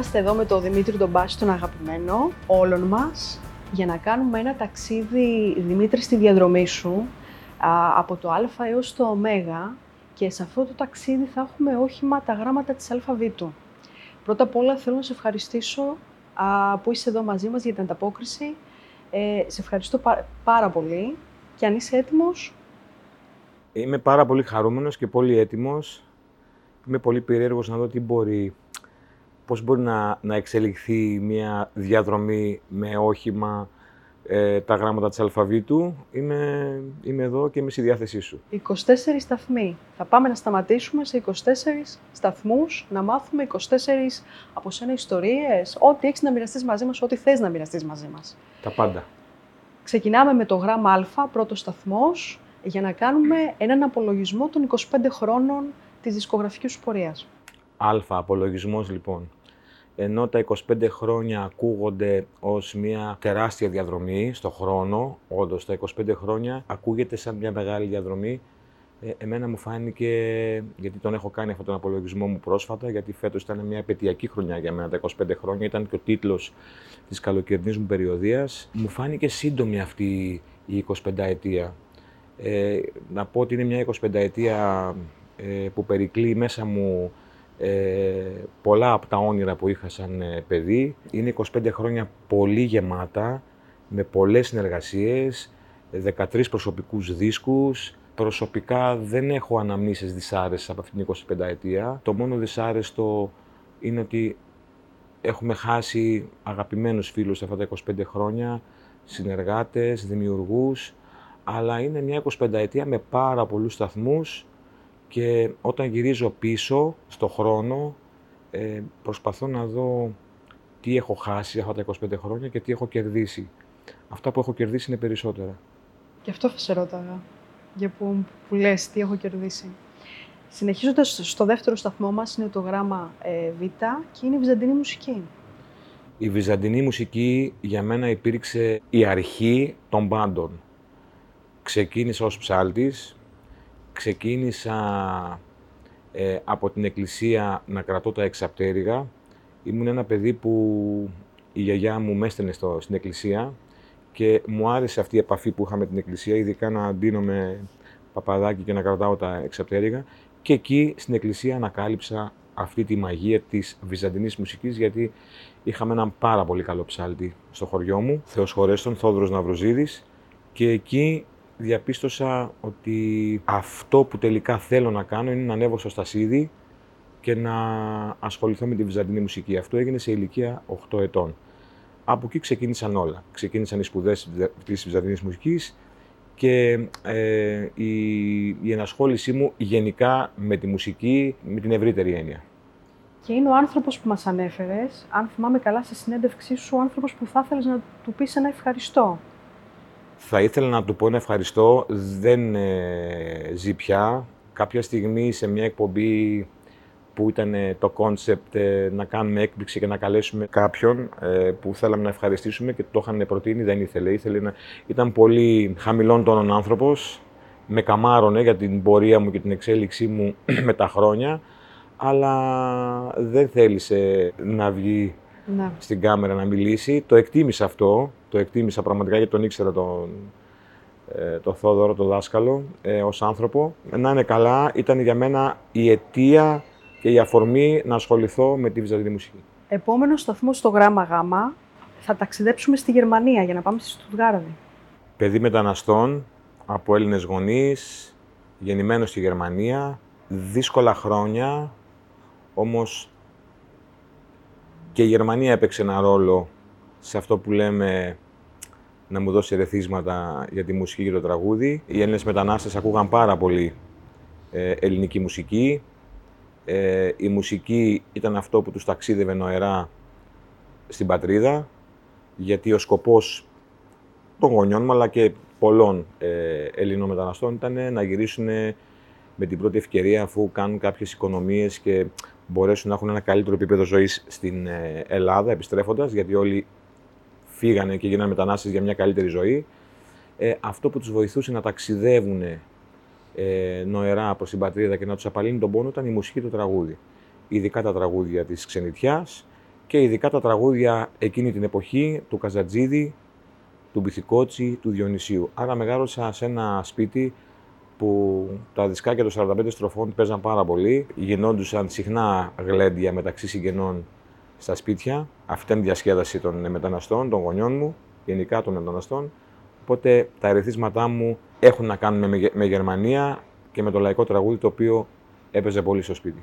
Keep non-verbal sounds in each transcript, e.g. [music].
Είμαστε εδώ με τον Δημήτρη τον Μπάση, τον αγαπημένο όλων μας, για να κάνουμε ένα ταξίδι, Δημήτρη, στη διαδρομή σου, α, από το Α έως το Ω και σε αυτό το ταξίδι θα έχουμε όχημα τα γράμματα της αλφαβήτου. Πρώτα απ' όλα θέλω να σε ευχαριστήσω α, που είσαι εδώ μαζί μας για την ανταπόκριση. Ε, σε ευχαριστώ πά- πάρα πολύ και αν είσαι έτοιμος, Είμαι πάρα πολύ χαρούμενος και πολύ έτοιμος. Είμαι πολύ περίεργος να δω τι μπορεί, πώς μπορεί να, να εξελιχθεί μια διαδρομή με όχημα ε, τα γράμματα της αλφαβήτου. Είμαι, είμαι εδώ και είμαι στη διάθεσή σου. 24 σταθμοί. Θα πάμε να σταματήσουμε σε 24 σταθμούς, να μάθουμε 24 από σένα ιστορίες, ό,τι έχεις να μοιραστείς μαζί μας, ό,τι θες να μοιραστείς μαζί μας. Τα πάντα. Ξεκινάμε με το γράμμα Α, πρώτος σταθμός, για να κάνουμε έναν απολογισμό των 25 χρόνων της δισκογραφικής σου πορείας. Αλφα, απολογισμός λοιπόν. Ενώ τα 25 χρόνια ακούγονται ως μια τεράστια διαδρομή στο χρόνο, όντως τα 25 χρόνια ακούγεται σαν μια μεγάλη διαδρομή. Ε, εμένα μου φάνηκε, γιατί τον έχω κάνει αυτόν τον απολογισμό μου πρόσφατα, γιατί φέτος ήταν μια επαιτειακή χρονιά για μένα τα 25 χρόνια, ήταν και ο τίτλος της καλοκαιρινής μου περιοδίας. Μου φάνηκε σύντομη αυτή η 25 ετία. Ε, να πω ότι είναι μια 25 ετία ε, που περικλεί μέσα μου ε, πολλά από τα όνειρα που είχα σαν ε, παιδί. Είναι 25 χρόνια πολύ γεμάτα, με πολλές συνεργασίες, 13 προσωπικούς δίσκους. Προσωπικά δεν έχω αναμνήσεις δυσάρεστες από αυτήν την 25 ετία. Το μόνο δυσάρεστο είναι ότι έχουμε χάσει αγαπημένους φίλους αυτά τα 25 χρόνια, συνεργάτες, δημιουργούς, αλλά είναι μια 25 ετία με πάρα πολλούς σταθμούς και όταν γυρίζω πίσω στο χρόνο ε, προσπαθώ να δω τι έχω χάσει αυτά τα 25 χρόνια και τι έχω κερδίσει. Αυτά που έχω κερδίσει είναι περισσότερα. Γι' αυτό θα σε ρώταγα, για που, που λες τι έχω κερδίσει. Συνεχίζοντας στο δεύτερο σταθμό μας είναι το γράμμα ε, Β και είναι η βυζαντινή μουσική. Η βυζαντινή μουσική για μένα υπήρξε η αρχή των πάντων. Ξεκίνησα ως ψάλτης, ξεκίνησα ε, από την εκκλησία να κρατώ τα εξαπτέρυγα. Ήμουν ένα παιδί που η γιαγιά μου με έστελνε στο, στην εκκλησία και μου άρεσε αυτή η επαφή που είχα με την εκκλησία, ειδικά να ντύνω με παπαδάκι και να κρατάω τα εξαπτέρυγα. Και εκεί στην εκκλησία ανακάλυψα αυτή τη μαγεία της βυζαντινής μουσικής, γιατί είχαμε έναν πάρα πολύ καλό ψάλτη στο χωριό μου, Θεός Χωρέστον, Θόδωρος Ναυροζίδης, και εκεί διαπίστωσα ότι αυτό που τελικά θέλω να κάνω είναι να ανέβω στο στασίδι και να ασχοληθώ με τη βυζαντινή μουσική. Αυτό έγινε σε ηλικία 8 ετών. Από εκεί ξεκίνησαν όλα. Ξεκίνησαν οι σπουδές της βυζαντινής μουσικής και ε, η, η ενασχόλησή μου γενικά με τη μουσική, με την ευρύτερη έννοια. Και είναι ο άνθρωπος που μας ανέφερες, αν θυμάμαι καλά στη συνέντευξή σου, ο άνθρωπος που θα ήθελες να του πεις ένα ευχαριστώ. Θα ήθελα να του πω ένα ευχαριστώ. Δεν ε, ζει πια. Κάποια στιγμή σε μια εκπομπή που ήταν ε, το concept να κάνουμε έκπληξη και να καλέσουμε κάποιον ε, που θέλαμε να ευχαριστήσουμε και το είχαν προτείνει, δεν ήθελε. ήθελε να... Ήταν πολύ χαμηλών τόνων άνθρωπος, με καμάρωνε για την πορεία μου και την εξέλιξή μου [clears throat] με τα χρόνια, αλλά δεν θέλησε να βγει Ναι. στην κάμερα να μιλήσει. Το εκτίμησα αυτό, το εκτίμησα πραγματικά γιατί τον ήξερα τον, ε, το Θόδωρο, τον δάσκαλο, ε, ως άνθρωπο. Να είναι καλά, ήταν για μένα η αιτία και η αφορμή να ασχοληθώ με τη βυζαντινή μουσική. Επόμενο σταθμό στο γράμμα Γ θα ταξιδέψουμε στη Γερμανία για να πάμε στη Στουτγκάρδη. Παιδί μεταναστών από Έλληνες γονείς, γεννημένος στη Γερμανία, δύσκολα χρόνια, όμως και η Γερμανία έπαιξε ένα ρόλο σε αυτό που λέμε να μου δώσει ερεθίσματα για τη μουσική και το τραγούδι. Οι Έλληνες μετανάστες ακούγαν πάρα πολύ ε, ελληνική μουσική. Ε, η μουσική ήταν αυτό που τους ταξίδευε νοερά στην πατρίδα, γιατί ο σκοπός των γονιών μου, αλλά και πολλών ε, Ελληνών μεταναστών ήταν να γυρίσουν με την πρώτη ευκαιρία αφού κάνουν κάποιες οικονομίες και μπορέσουν να έχουν ένα καλύτερο επίπεδο ζωής στην ε, Ελλάδα επιστρέφοντας, γιατί όλοι φύγανε και γίνανε μετανάστες για μια καλύτερη ζωή. Ε, αυτό που τους βοηθούσε να ταξιδεύουν ε, νοερά προς την πατρίδα και να τους απαλύνει τον πόνο ήταν η μουσική και το τραγούδι. Ειδικά τα τραγούδια της ξενιτιάς και ειδικά τα τραγούδια εκείνη την εποχή του Καζατζίδη, του Μπιθικότσι, του Διονυσίου. Άρα μεγάλωσα σε ένα σπίτι που τα δισκάκια των 45 στροφών παίζαν πάρα πολύ. Γινόντουσαν συχνά γλέντια μεταξύ συγγενών στα σπίτια. Αυτή ήταν η διασκέδαση των μεταναστών, των γονιών μου, γενικά των μεταναστών. Οπότε τα ερεθίσματά μου έχουν να κάνουν με, Γερμανία και με το λαϊκό τραγούδι το οποίο έπαιζε πολύ στο σπίτι.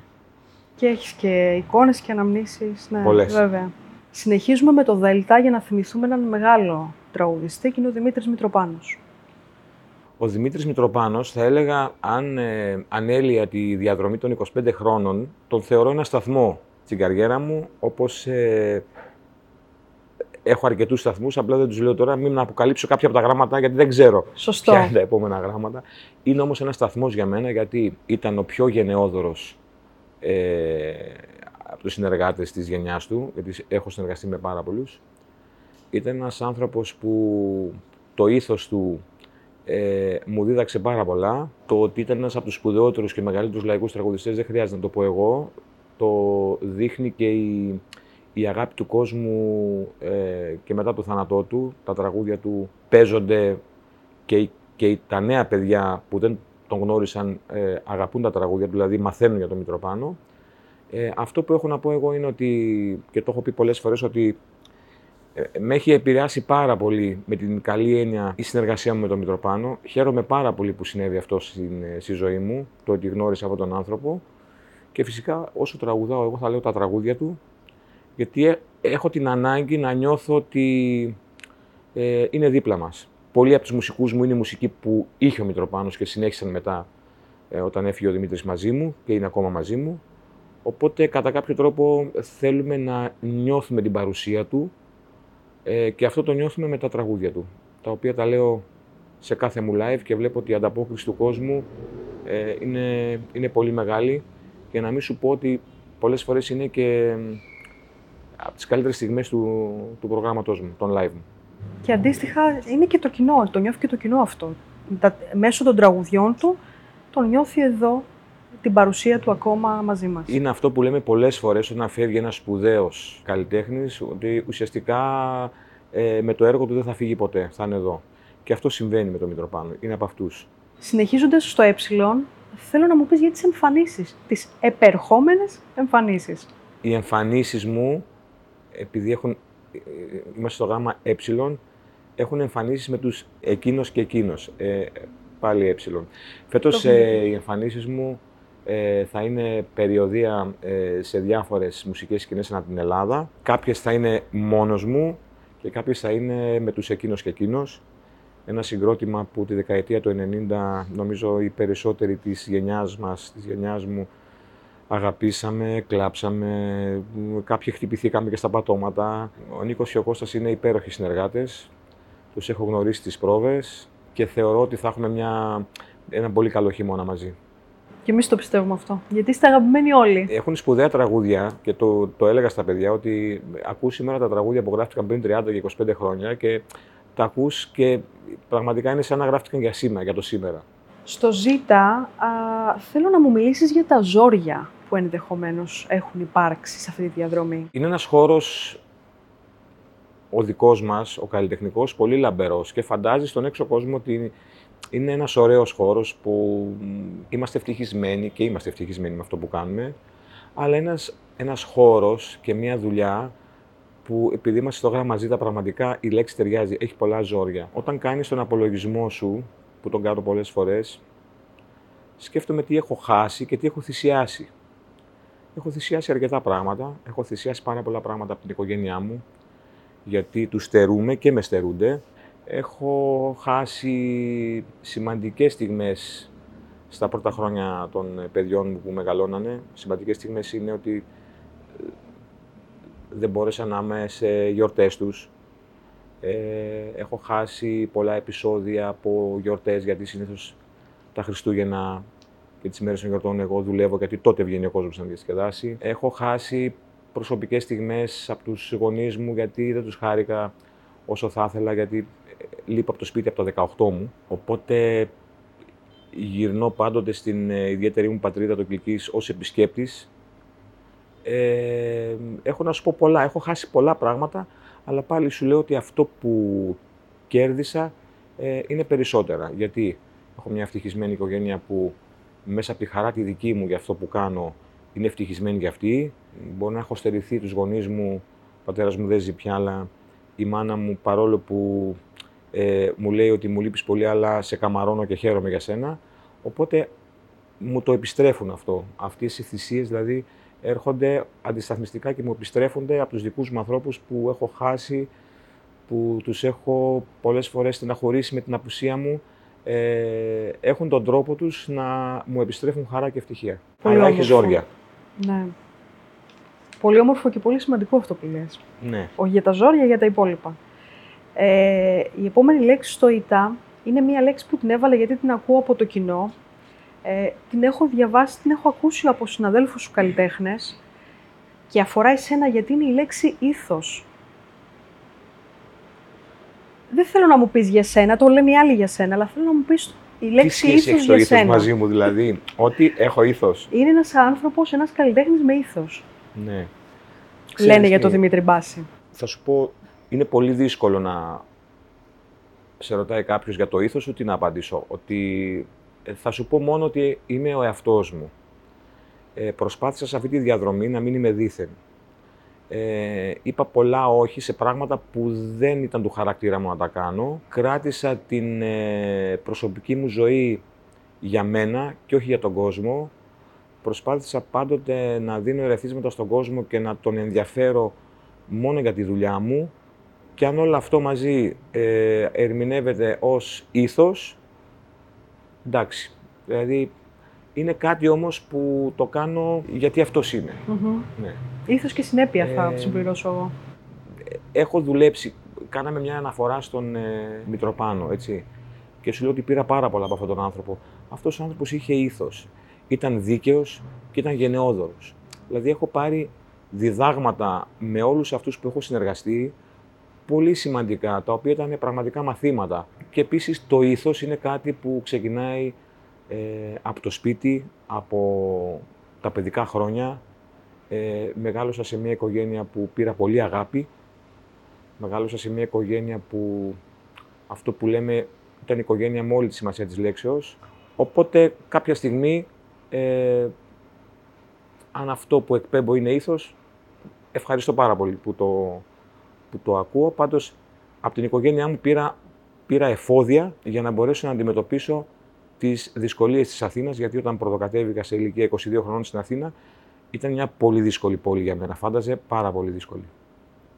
Και έχεις και εικόνες και αναμνήσεις, ναι, Πολλές. βέβαια. Συνεχίζουμε με το Δέλτα για να θυμηθούμε έναν μεγάλο τραγουδιστή και είναι ο Δημήτρης Μητροπάνος. Ο Δημήτρης Μητροπάνος θα έλεγα αν ε, ανέλυα τη διαδρομή των 25 χρόνων, τον θεωρώ ένα σταθμό στην καριέρα μου, όπως ε, έχω αρκετούς σταθμούς. Απλά δεν τους λέω τώρα, μην να αποκαλύψω κάποια από τα γράμματα, γιατί δεν ξέρω Σωστό. ποια είναι τα επόμενα γράμματα. Είναι όμως ένας σταθμός για μένα, γιατί ήταν ο πιο γενναιόδωρος ε, από τους συνεργάτες της γενιάς του, γιατί έχω συνεργαστεί με πάρα πολλούς. Ήταν ένας άνθρωπος που το ήθος του ε, μου δίδαξε πάρα πολλά. Το ότι ήταν ένας από τους σπουδαιότερους και μεγαλύτερους λαϊκούς τραγουδιστές δεν χρειάζεται να το πω εγώ. Το δείχνει και η, η αγάπη του κόσμου ε, και μετά το θάνατό του. Τα τραγούδια του παίζονται και, και τα νέα παιδιά που δεν τον γνώρισαν ε, αγαπούν τα τραγούδια του, δηλαδή μαθαίνουν για τον Μητροπάνο. Ε, αυτό που έχω να πω εγώ είναι ότι, και το έχω πει πολλές φορές, ότι ε, με έχει επηρεάσει πάρα πολύ με την καλή έννοια η συνεργασία μου με τον Μητροπάνο. Χαίρομαι πάρα πολύ που συνέβη αυτό στην, ε, στη ζωή μου, το ότι γνώρισα αυτόν τον άνθρωπο. Και φυσικά όσο τραγουδάω, εγώ θα λέω τα τραγούδια του, γιατί ε, έχω την ανάγκη να νιώθω ότι ε, είναι δίπλα μας. Πολλοί από τους μουσικούς μου είναι η μουσική που είχε ο Μητροπάνος και συνέχισαν μετά ε, όταν έφυγε ο Δημήτρης μαζί μου και είναι ακόμα μαζί μου. Οπότε κατά κάποιο τρόπο θέλουμε να νιώθουμε την παρουσία του ε, και αυτό το νιώθουμε με τα τραγούδια του, τα οποία τα λέω σε κάθε μου live και βλέπω ότι η ανταπόκριση του κόσμου ε, είναι, είναι πολύ μεγάλη και να μην σου πω ότι πολλές φορές είναι και από τις καλύτερες στιγμές του, του προγράμματός μου, των live μου. Και αντίστοιχα είναι και το κοινό, το νιώθει και το κοινό αυτό. Τα, μέσω των τραγουδιών του τον νιώθει εδώ την παρουσία του ακόμα μαζί μας. Είναι αυτό που λέμε πολλές φορές όταν φεύγει ένας σπουδαίος καλλιτέχνης, ότι ουσιαστικά ε, με το έργο του δεν θα φύγει ποτέ, θα είναι εδώ. Και αυτό συμβαίνει με τον Μητροπάνο, είναι από αυτούς. Συνεχίζοντας στο ε, θέλω να μου πεις για τις εμφανίσεις, τις επερχόμενες εμφανίσεις. Οι εμφανίσεις μου, επειδή έχουν, ε, είμαστε στο γάμα ε, έχουν εμφανίσεις με τους εκείνος και εκείνος, ε, πάλι ε. Φέτος ε, οι εμφανίσεις μου ε, θα είναι περιοδία ε, σε διάφορες μουσικές σκηνές ανά την Ελλάδα. Κάποιες θα είναι μόνος μου και κάποιες θα είναι με τους εκείνος και εκείνος. Ένα συγκρότημα που τη δεκαετία του 90 νομίζω οι περισσότεροι της γενιάς μας, της γενιάς μου, αγαπήσαμε, κλάψαμε, κάποιοι χτυπηθήκαμε και στα πατώματα. Ο Νίκος και ο Κώστας είναι υπέροχοι συνεργάτες, τους έχω γνωρίσει τις πρόβες και θεωρώ ότι θα έχουμε μια, ένα πολύ καλό χειμώνα μαζί. Και εμείς το πιστεύουμε αυτό. Γιατί είστε αγαπημένοι όλοι. Έχουν σπουδαία τραγούδια και το, το έλεγα στα παιδιά ότι ακούς σήμερα τα τραγούδια που γράφτηκαν πριν 30 και 25 χρόνια και τα ακούς και πραγματικά είναι σαν να γράφτηκαν για σήμερα, για το σήμερα. Στο Ζήτα θέλω να μου μιλήσεις για τα ζόρια που ενδεχομένως έχουν υπάρξει σε αυτή τη διαδρομή. Είναι ένας χώρος ο δικός μας, ο καλλιτεχνικός, πολύ λαμπερός και φαντάζεις στον έξω κόσμο ότι είναι ένας ωραίος χώρος που είμαστε ευτυχισμένοι και είμαστε ευτυχισμένοι με αυτό που κάνουμε, αλλά ένας, ένας χώρος και μια δουλειά που επειδή είμαστε στο γράμμα ζήτα πραγματικά η λέξη ταιριάζει, έχει πολλά ζόρια. Όταν κάνεις τον απολογισμό σου, που τον κάνω πολλές φορές, σκέφτομαι τι έχω χάσει και τι έχω θυσιάσει. Έχω θυσιάσει αρκετά πράγματα, έχω θυσιάσει πάρα πολλά πράγματα από την οικογένειά μου, γιατί τους στερούμε και με στερούνται. Έχω χάσει σημαντικές στιγμές στα πρώτα χρόνια των παιδιών μου που μεγαλώνανε. Σημαντικές στιγμές είναι ότι ε, δεν μπόρεσα να είμαι σε γιορτές τους. Ε, έχω χάσει πολλά επεισόδια από γιορτές, γιατί συνήθως τα Χριστούγεννα και τις μέρες των γιορτών εγώ δουλεύω, γιατί τότε βγαίνει ο κόσμος να διασκεδάσει. Έχω χάσει προσωπικές στιγμές από τους γονείς μου, γιατί δεν τους χάρηκα όσο θα ήθελα, γιατί λείπω από το σπίτι από τα 18 μου, οπότε γυρνώ πάντοτε στην ε, ιδιαίτερη μου πατρίδα το Κλικής ως επισκέπτης. Ε, έχω να σου πω πολλά, έχω χάσει πολλά πράγματα, αλλά πάλι σου λέω ότι αυτό που κέρδισα ε, είναι περισσότερα. Γιατί έχω μια ευτυχισμένη οικογένεια που μέσα από τη χαρά τη δική μου για αυτό που κάνω είναι ευτυχισμένη για αυτή. Μπορεί να έχω στερηθεί τους γονείς μου, ο πατέρας μου δεν ζει πια, αλλά η μάνα μου παρόλο που ε, μου λέει ότι μου λείπεις πολύ, αλλά σε καμαρώνω και χαίρομαι για σένα. Οπότε μου το επιστρέφουν αυτό. Αυτές οι θυσίες δηλαδή έρχονται αντισταθμιστικά και μου επιστρέφονται από τους δικούς μου ανθρώπους που έχω χάσει, που τους έχω πολλές φορές στεναχωρήσει με την απουσία μου, ε, έχουν τον τρόπο τους να μου επιστρέφουν χαρά και ευτυχία. Πολύ Αλλά όμορφο. έχει ζόρια. Ναι. Πολύ όμορφο και πολύ σημαντικό αυτό που λες. Ναι. Όχι για τα ζόρια, για τα υπόλοιπα. Ε, η επόμενη λέξη στο ΙΤΑ είναι μία λέξη που την έβαλε γιατί την ακούω από το κοινό. Ε, την έχω διαβάσει, την έχω ακούσει από συναδέλφους σου καλλιτέχνες και αφορά εσένα γιατί είναι η λέξη ήθος. Δεν θέλω να μου πεις για σένα, το λένε οι άλλοι για σένα, αλλά θέλω να μου πεις η Τι λέξη σχέση ήθος έχεις το για ήθος σένα. μαζί μου, δηλαδή, ότι έχω ήθος. Είναι ένας άνθρωπος, ένας καλλιτέχνης με ήθος. Ναι. Λένε Ξέρεις για το τι, Δημήτρη Μπάση. Θα σου πω, είναι πολύ δύσκολο να σε ρωτάει κάποιος για το ήθος σου, τι να απαντήσω. Ότι ε, θα σου πω μόνο ότι είμαι ο εαυτός μου. Ε, προσπάθησα σε αυτή τη διαδρομή να μην είμαι δίθεν. Ε, είπα πολλά όχι σε πράγματα που δεν ήταν του χαρακτήρα μου να τα κάνω. Κράτησα την ε, προσωπική μου ζωή για μένα και όχι για τον κόσμο. Προσπάθησα πάντοτε να δίνω ερεθίσματα στον κόσμο και να τον ενδιαφέρω μόνο για τη δουλειά μου. Και αν όλο αυτό μαζί ε, ερμηνεύεται ως ήθος, εντάξει. Δηλαδή, είναι κάτι όμως που το κάνω γιατί αυτός είμαι. Μμμ. Ναι. Ήθος και συνέπεια θα Ε, συμπληρώσω εγώ. έχω δουλέψει. Κάναμε μια αναφορά στον ε, Μητροπάνο, έτσι. Και σου λέω ότι πήρα πάρα πολλά από αυτόν τον άνθρωπο. Αυτός ο άνθρωπος είχε ήθος. Ήταν δίκαιος και ήταν γενναιόδωρος. Δηλαδή έχω πάρει διδάγματα με όλους αυτούς που έχω συνεργαστεί, πολύ σημαντικά, τα οποία ήταν πραγματικά μαθήματα. Και επίσης το ήθος είναι κάτι που ξεκινάει ε, από το σπίτι, από τα παιδικά χρόνια. Ε, μεγάλωσα σε μια οικογένεια που πήρα πολύ αγάπη. Μεγάλωσα σε μια οικογένεια που αυτό που λέμε ήταν οικογένεια με όλη τη σημασία της λέξεως. Οπότε κάποια στιγμή, ε, αν αυτό που εκπέμπω είναι ήθος, ευχαριστώ πάρα πολύ που το, που το ακούω. Πάντως, από την οικογένειά μου πήρα, πήρα εφόδια για να μπορέσω να αντιμετωπίσω τις δυσκολίες της Αθήνας, γιατί όταν πρωτοκατέβηκα σε ηλικία 22 χρονών στην Αθήνα, ήταν μια πολύ δύσκολη πόλη για μένα. Φάνταζε πάρα πολύ δύσκολη.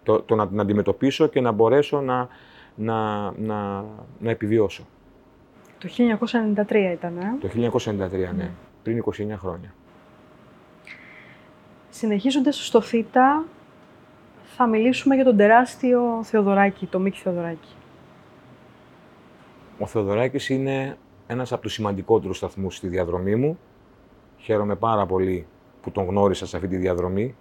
Το, το να την αντιμετωπίσω και να μπορέσω να, να, να, να επιβιώσω. Το 1993 ήταν, ε; Το 1993, ναι. Πριν 29 χρόνια. Συνεχίζοντας στο ΘΙΤΑ, θα μιλήσουμε για τον τεράστιο Θεοδωράκη, το Μίκη Θεοδωράκη. Ο Θεοδωράκης είναι ένας από τους σημαντικότερους σταθμούς στη διαδρομή μου. Χαίρομαι πάρα πολύ που τον γνώρισα σε αυτή τη διαδρομή.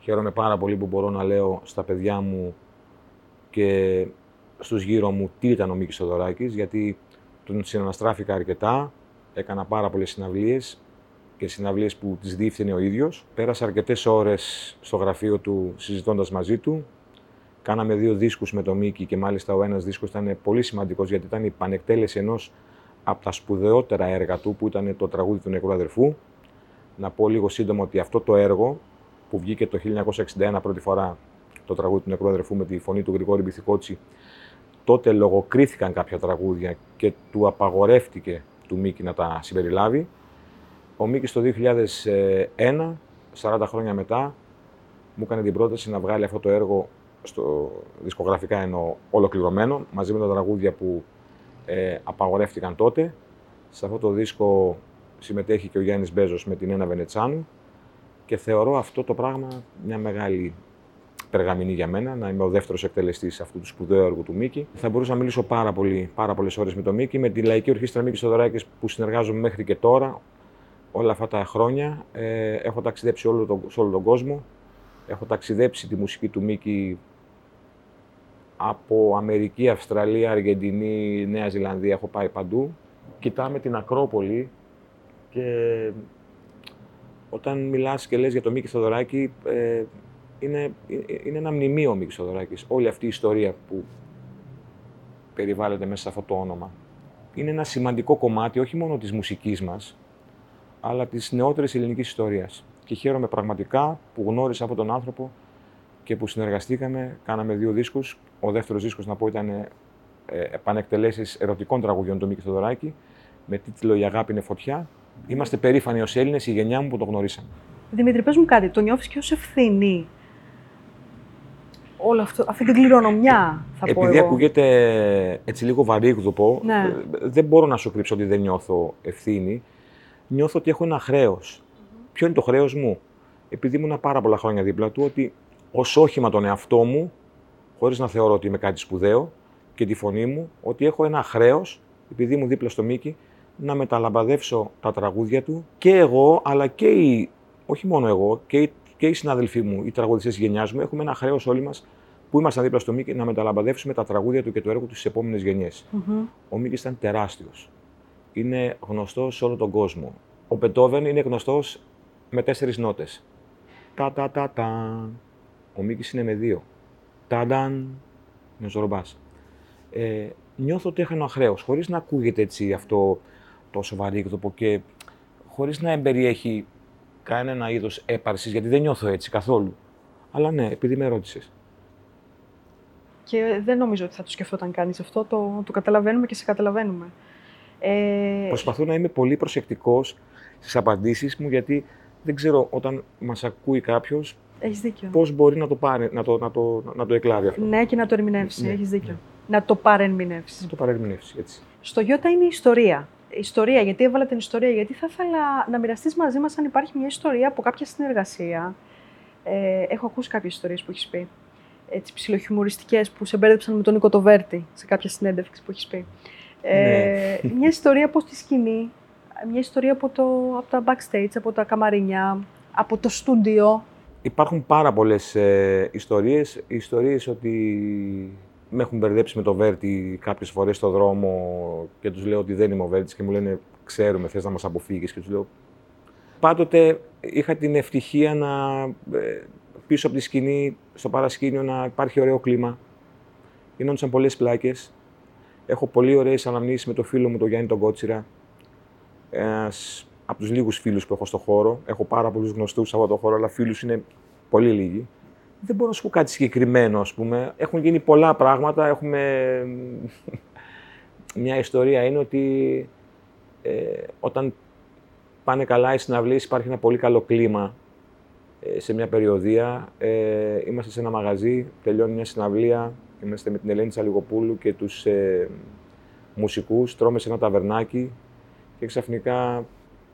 Χαίρομαι πάρα πολύ που μπορώ να λέω στα παιδιά μου και στους γύρω μου τι ήταν ο Μίκης Θεοδωράκης, γιατί τον συναναστράφηκα αρκετά, έκανα πάρα πολλές συναυλίες και συναυλίες που τις διεύθυνε ο ίδιος. Πέρασα αρκετές ώρες στο γραφείο του συζητώντας μαζί του. Κάναμε δύο δίσκους με τον Μίκη και μάλιστα ο ένας δίσκος ήταν πολύ σημαντικός γιατί ήταν η πανεκτέλεση ενός από τα σπουδαιότερα έργα του που ήταν το τραγούδι του νεκρού αδερφού. Να πω λίγο σύντομα ότι αυτό το έργο που βγήκε το 1961 πρώτη φορά το τραγούδι του νεκρού αδερφού με τη φωνή του Γρηγόρη Μπιθικότσι τότε λογοκρίθηκαν κάποια τραγούδια και του απαγορεύτηκε του Μίκη να τα συμπεριλάβει. Ο Μίκης το 2001, 40 χρόνια μετά, μου έκανε την πρόταση να βγάλει αυτό το έργο στο δισκογραφικά εννοώ ολοκληρωμένο, μαζί με τα τραγούδια που ε, απαγορεύτηκαν τότε. Σε αυτό το δίσκο συμμετέχει και ο Γιάννης Μπέζος με την Ένα Βενετσάνου και θεωρώ αυτό το πράγμα μια μεγάλη περγαμηνή για μένα, να είμαι ο δεύτερος εκτελεστής αυτού του σπουδαίου έργου του Μίκη. Θα μπορούσα να μιλήσω πάρα, πολύ, πάρα πολλές ώρες με τον Μίκη, με τη Λαϊκή Ορχήστρα Μίκης Στοδωράκη που συνεργάζομαι μέχρι και τώρα, όλα αυτά τα χρόνια. Ε, έχω ταξιδέψει όλο τον, σε όλο τον κόσμο. Έχω ταξιδέψει τη μουσική του Μίκη από Αμερική, Αυστραλία, Αργεντινή, Νέα Ζηλανδία. Έχω πάει παντού. Κοιτάμε την Ακρόπολη και όταν μιλάς και λες για το Μίκη Θοδωράκη, ε, είναι, είναι ένα μνημείο ο Μίκης Θοδωράκης. Όλη αυτή η ιστορία που περιβάλλεται μέσα σε αυτό το όνομα. Είναι ένα σημαντικό κομμάτι όχι μόνο της μουσικής μας, αλλά της νεότερης ελληνικής ιστορίας. Και χαίρομαι πραγματικά που γνώρισα αυτόν τον άνθρωπο και που συνεργαστήκαμε, κάναμε δύο δίσκους. Ο δεύτερος δίσκος, να πω, ήταν ε, επανεκτελέσεις ερωτικών τραγουδιών του Μίκη Θοδωράκη, με τίτλο «Η αγάπη είναι φωτιά». Είμαστε περήφανοι ως Έλληνες, η γενιά μου που το γνωρίσαμε. Δημήτρη, πες μου κάτι, το νιώθεις και ως ευθύνη; Όλο αυτό, αυτή την κληρονομιά, θα Επειδή πω εγώ. ακούγεται έτσι λίγο βαρύγδουπο, Ναι. ε, δεν μπορώ να σου κρύψω ότι δεν νιώθω ευθύνη. Νιώθω ότι έχω ένα χρέος. Ποιο είναι το χρέος μου, επειδή ήμουν πάρα πολλά χρόνια δίπλα του, ότι ως όχημα τον εαυτό μου, χωρίς να θεωρώ ότι είμαι κάτι σπουδαίο, και τη φωνή μου, ότι έχω ένα χρέος, επειδή ήμουν δίπλα στο Μίκη, να μεταλαμπαδεύσω τα τραγούδια του και εγώ, αλλά και οι, όχι μόνο εγώ, και οι, και οι συναδελφοί μου, οι τραγουδιστές της γενιάς μου, έχουμε ένα χρέος όλοι μας που ήμασταν δίπλα στο Μίκη να μεταλαμπαδεύσουμε τα τραγούδια του και το έργο του στις επόμενες γενιές. Μμμ. Ο Μίκης ήταν τεράστιος. Είναι γνωστός σε όλο τον κόσμο. Ο Μπετόβεν είναι γνωστός με τέσσερις νότες. Τα τα τα τα. Ο Μίκης είναι με δύο. Ταντάν. Είναι ο Ζορμπάς. Ε, νιώθω ότι έχω ένα χρέος, χωρίς να ακούγεται έτσι αυτό το σοβαρήκδοπο και χωρίς να εμπεριέχει κανένα είδος έπαρσης, γιατί δεν νιώθω έτσι καθόλου. Αλλά ναι, επειδή με ρώτησες. Και δεν νομίζω ότι θα το σκεφτόταν κανείς αυτό, το, το καταλαβαίνουμε και σε καταλαβαίνουμε. Ε, Προσπαθώ να είμαι πολύ προσεκτικός στις απαντήσεις μου, γιατί δεν ξέρω όταν μας ακούει κάποιος έχεις δίκιο. πώς μπορεί να το, πάρει, να το, να το, να το εκλάβει αυτό. Ναι, και να το ερμηνεύσει. Ναι, Έχεις δίκιο. ναι. Να το παρερμηνεύσεις. Να το παρερμηνεύσεις έτσι. Στο Γιώτα είναι η ιστορία. Η ιστορία, γιατί έβαλα την ιστορία, γιατί θα ήθελα να μοιραστείς μαζί μας αν υπάρχει μια ιστορία από κάποια συνεργασία. Ε, έχω ακούσει κάποιες ιστορίες που έχεις πει. Έτσι, ψιλοχιουμοριστικές που σε μπέρδεψαν με τον Νίκο Τοβέρτη σε κάποια συνέντευξη που έχεις πει. Ε, Μια ιστορία από τη σκηνή, μια ιστορία από, το, από τα backstage, από τα καμαρίνια, από το στούντιο. Υπάρχουν πάρα πολλές ε, ιστορίες. Ιστορίες ότι με έχουν μπερδέψει με το Βέρτι κάποιες φορές στο δρόμο και τους λέω ότι δεν είμαι ο Βέρτης και μου λένε ξέρουμε, θες να μας αποφύγεις και τους λέω Πάντοτε είχα την ευτυχία να ε, πίσω από τη σκηνή, στο παρασκήνιο να υπάρχει ωραίο κλίμα. Γινόντουσαν πολλές πλάκες. Έχω πολύ ωραίες αναμνήσεις με το φίλο μου, τον Γιάννη τον Κότσιρα. Ένας από τους λίγους φίλους που έχω στο χώρο. Έχω πάρα πολλούς γνωστούς από το χώρο, αλλά φίλους είναι πολύ λίγοι. Δεν μπορώ να σου πω κάτι συγκεκριμένο, ας πούμε. Έχουν γίνει πολλά πράγματα. Έχουμε... Μια ιστορία είναι ότι ε, όταν πάνε καλά οι συναυλίες υπάρχει ένα πολύ καλό κλίμα ε, σε μια περιοδία. Ε, είμαστε σε ένα μαγαζί, τελειώνει μια συναυλία, είμαστε με την Ελένη Τσαλιγοπούλου και τους ε, μουσικούς, τρώμε σε ένα ταβερνάκι και ξαφνικά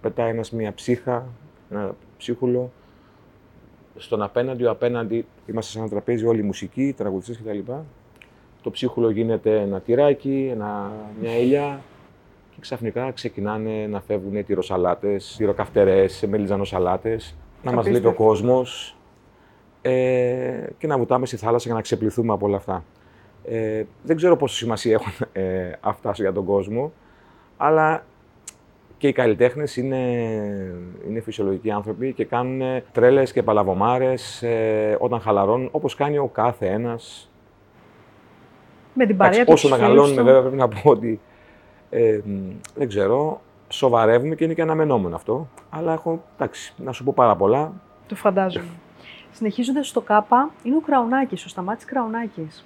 πετάει ένας μια ψύχα, ένα ψίχουλο, στον απέναντι, ο απέναντι είμαστε σε ένα τραπέζι όλοι οι μουσικοί, οι τραγουδιστές κτλ. Το ψίχουλο γίνεται ένα τυράκι, ένα, μια ελιά και ξαφνικά ξεκινάνε να φεύγουν τυροσαλάτες, τυροκαυτερές, μελιτζανοσαλάτες, να μας λείπει ο Απίστευτο. κόσμος ε, και να βουτάμε στη θάλασσα για να ξεπληθούμε από όλα αυτά. Ε, δεν ξέρω πόσο σημασία έχουν ε, αυτά για τον κόσμο, αλλά και οι καλλιτέχνες είναι, είναι φυσιολογικοί άνθρωποι και κάνουν τρέλες και παλαβομάρες ε, όταν χαλαρώνουν, όπως κάνει ο κάθε ένας. Με την παρέα τους. όσο τους φίλους μεγαλώνουμε του. βέβαια πρέπει να πω ότι ε, μ, δεν ξέρω, σοβαρεύουμε και είναι και αναμενόμενο αυτό. Αλλά έχω, εντάξει, να σου πω πάρα πολλά. Το φαντάζομαι. Συνεχίζοντας στο ΚΑΠΑ, είναι ο Κραουνάκης, ο Σταμάτης Κραουνάκης.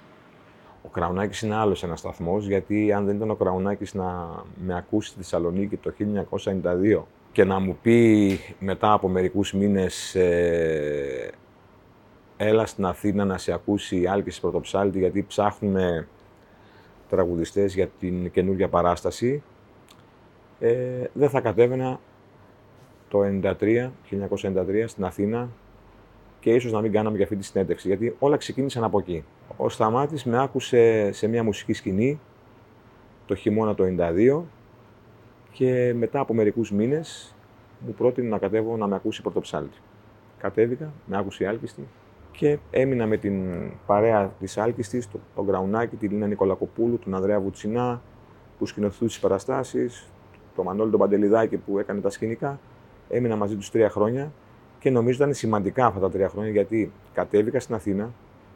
Ο Κραουνάκης είναι άλλος ένας σταθμός, γιατί αν δεν ήταν ο Κραουνάκης να με ακούσει στη Θεσσαλονίκη το 1992 και να μου πει μετά από μερικούς μήνες ε, έλα στην Αθήνα να σε ακούσει η Άλκης Πρωτοψάλτη γιατί ψάχνουμε τραγουδιστές για την καινούργια παράσταση ε, δεν θα κατέβαινα το 1993, 1993 στην Αθήνα και ίσως να μην κάναμε και αυτή τη συνέντευξη, γιατί όλα ξεκίνησαν από εκεί. Ο Σταμάτης με άκουσε σε μια μουσική σκηνή το χειμώνα το 92 και μετά από μερικούς μήνες μου πρότεινε να κατέβω να με ακούσει πρωτοψάλτη. Κατέβηκα, με άκουσε η Άλκηστη και έμεινα με την παρέα της Άλκηστης, τον, τον Γκραουνάκη, την Λίνα Νικολακοπούλου, τον Ανδρέα Βουτσινά, που σκηνοθετούν τις παραστάσεις, τον Μανώλη τον Παντελιδάκη που έκανε τα σκηνικά. Έμεινα μαζί τους τρία χρόνια και νομίζω ήταν σημαντικά αυτά τα τρία χρόνια γιατί κατέβηκα στην Αθήνα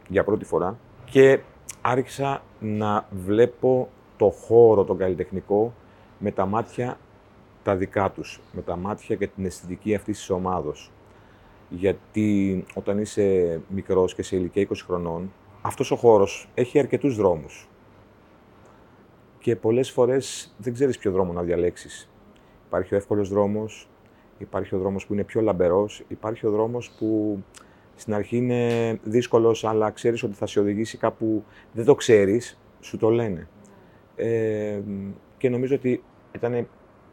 για πρώτη φορά και άρχισα να βλέπω το χώρο, τον καλλιτεχνικό, με τα μάτια τα δικά τους, με τα μάτια και την αισθητική αυτής της ομάδος. Γιατί όταν είσαι μικρός και σε ηλικία 20 χρονών, αυτός ο χώρος έχει αρκετούς δρόμους. Και πολλές φορές δεν ξέρεις ποιο δρόμο να διαλέξεις. Υπάρχει ο εύκολος δρόμος, υπάρχει ο δρόμος που είναι πιο λαμπερός, υπάρχει ο δρόμος που στην αρχή είναι δύσκολος, αλλά ξέρεις ότι θα σε οδηγήσει κάπου, δεν το ξέρεις, σου το λένε. Ε, και νομίζω ότι ήταν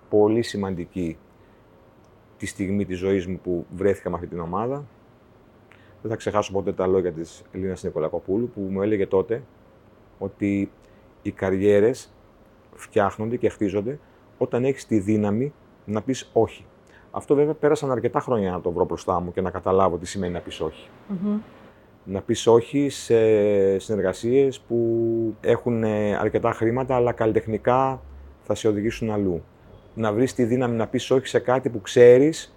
πολύ σημαντική τη στιγμή της ζωής μου που βρέθηκα με αυτή την ομάδα. Δεν θα ξεχάσω ποτέ τα λόγια της Ελίνας Νικολακοπούλου που μου έλεγε τότε ότι οι καριέρες φτιάχνονται και χτίζονται όταν έχεις τη δύναμη να πεις όχι. Αυτό βέβαια πέρασαν αρκετά χρόνια να το βρω μπροστά μου και να καταλάβω τι σημαίνει να πεις όχι. Να πεις όχι σε συνεργασίες που έχουν αρκετά χρήματα αλλά καλλιτεχνικά θα σε οδηγήσουν αλλού. Να βρεις τη δύναμη να πεις όχι σε κάτι που ξέρεις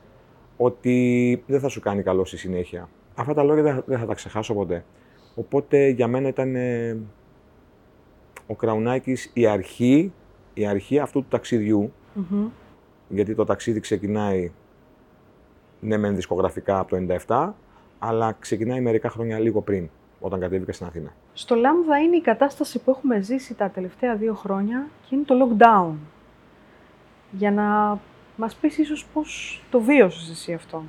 ότι δεν θα σου κάνει καλό στη συνέχεια. Αυτά τα λόγια δεν θα τα ξεχάσω ποτέ. Οπότε για μένα ήταν ο Κραουνάκης η αρχή, η αρχή αυτού του ταξιδιου γιατί το ταξίδι ξεκινάει, ναι μεν δισκογραφικά από το 97, αλλά ξεκινάει μερικά χρόνια λίγο πριν, όταν κατέβηκα στην Αθήνα. Στο Λάμδα είναι η κατάσταση που έχουμε ζήσει τα τελευταία δύο χρόνια και είναι το lockdown. Για να μας πεις ίσως πώς το βίωσες εσύ αυτό.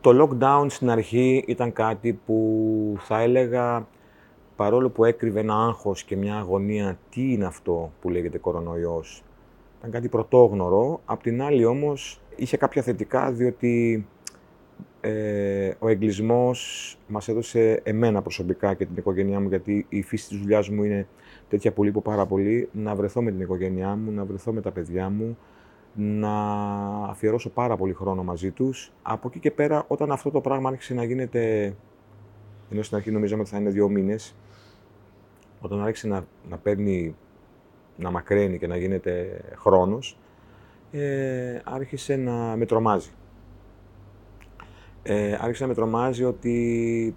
Το lockdown στην αρχή ήταν κάτι που θα έλεγα παρόλο που έκρυβε ένα άγχος και μια αγωνία τι είναι αυτό που λέγεται κορονοϊός, ήταν κάτι πρωτόγνωρο. Απ' την άλλη όμως είχε κάποια θετικά διότι ε, ο εγκλισμός μας έδωσε εμένα προσωπικά και την οικογένειά μου γιατί η φύση της δουλειάς μου είναι τέτοια που λείπω πάρα πολύ να βρεθώ με την οικογένειά μου, να βρεθώ με τα παιδιά μου, να αφιερώσω πάρα πολύ χρόνο μαζί τους. Από εκεί και πέρα όταν αυτό το πράγμα άρχισε να γίνεται ενώ στην αρχή νομίζαμε ότι θα είναι δύο μήνες, όταν άρχισε να, να παίρνει, να μακραίνει και να γίνεται χρόνος, ε, άρχισε να με τρομάζει. Ε, άρχισε να με τρομάζει ότι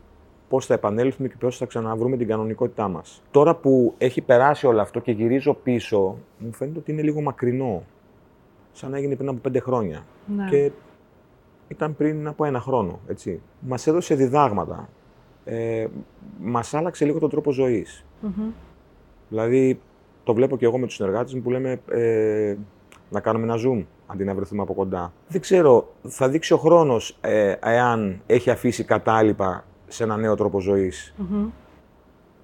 πώς θα επανέλθουμε και πώς θα ξαναβρούμε την κανονικότητά μας. Τώρα που έχει περάσει όλο αυτό και γυρίζω πίσω, μου φαίνεται ότι είναι λίγο μακρινό. Σαν να έγινε πριν από πέντε χρόνια. Ναι. Και ήταν πριν από ένα χρόνο, έτσι. Μας έδωσε διδάγματα ε, μας άλλαξε λίγο τον τρόπο Δηλαδή, το βλέπω και εγώ με τους συνεργάτες μου που λέμε ε, να κάνουμε ένα zoom αντί να βρεθούμε από κοντά. Δεν ξέρω, θα δείξει ο χρόνος ε, εάν έχει αφήσει κατάλοιπα σε ένα νέο τρόπο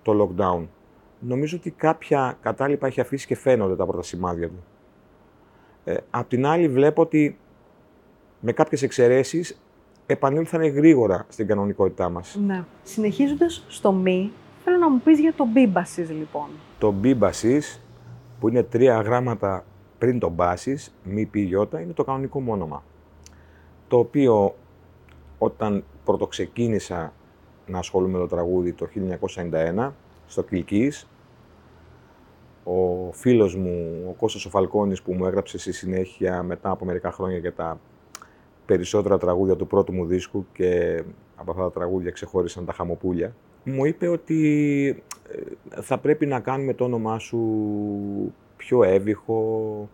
το lockdown. Νομίζω ότι κάποια κατάλοιπα έχει αφήσει και φαίνονται τα πρώτα σημάδια του. Ε, απ' την άλλη βλέπω ότι με κάποιες εξαιρέσεις επανήλθανε γρήγορα στην κανονικότητά μας. Ναι. Συνεχίζοντας στο μη, θέλω να μου πεις για το μπίμπασις λοιπόν. Το μπίμπασις, που είναι τρία γράμματα πριν το μπάσις, μη πι γιώτα, είναι το κανονικό μου όνομα. Το οποίο όταν πρωτοξεκίνησα να ασχολούμαι με το τραγούδι το 1991, στο Κιλκής, ο φίλος μου, ο Κώστας ο Φαλκόνης, που μου έγραψε στη συνέχεια μετά από μερικά χρόνια για τα περισσότερα τραγούδια του πρώτου μου δίσκου και από αυτά τα τραγούδια ξεχώρισαν τα χαμοπούλια, μου είπε ότι ε, θα πρέπει να κάνουμε το όνομά σου πιο έβυχο,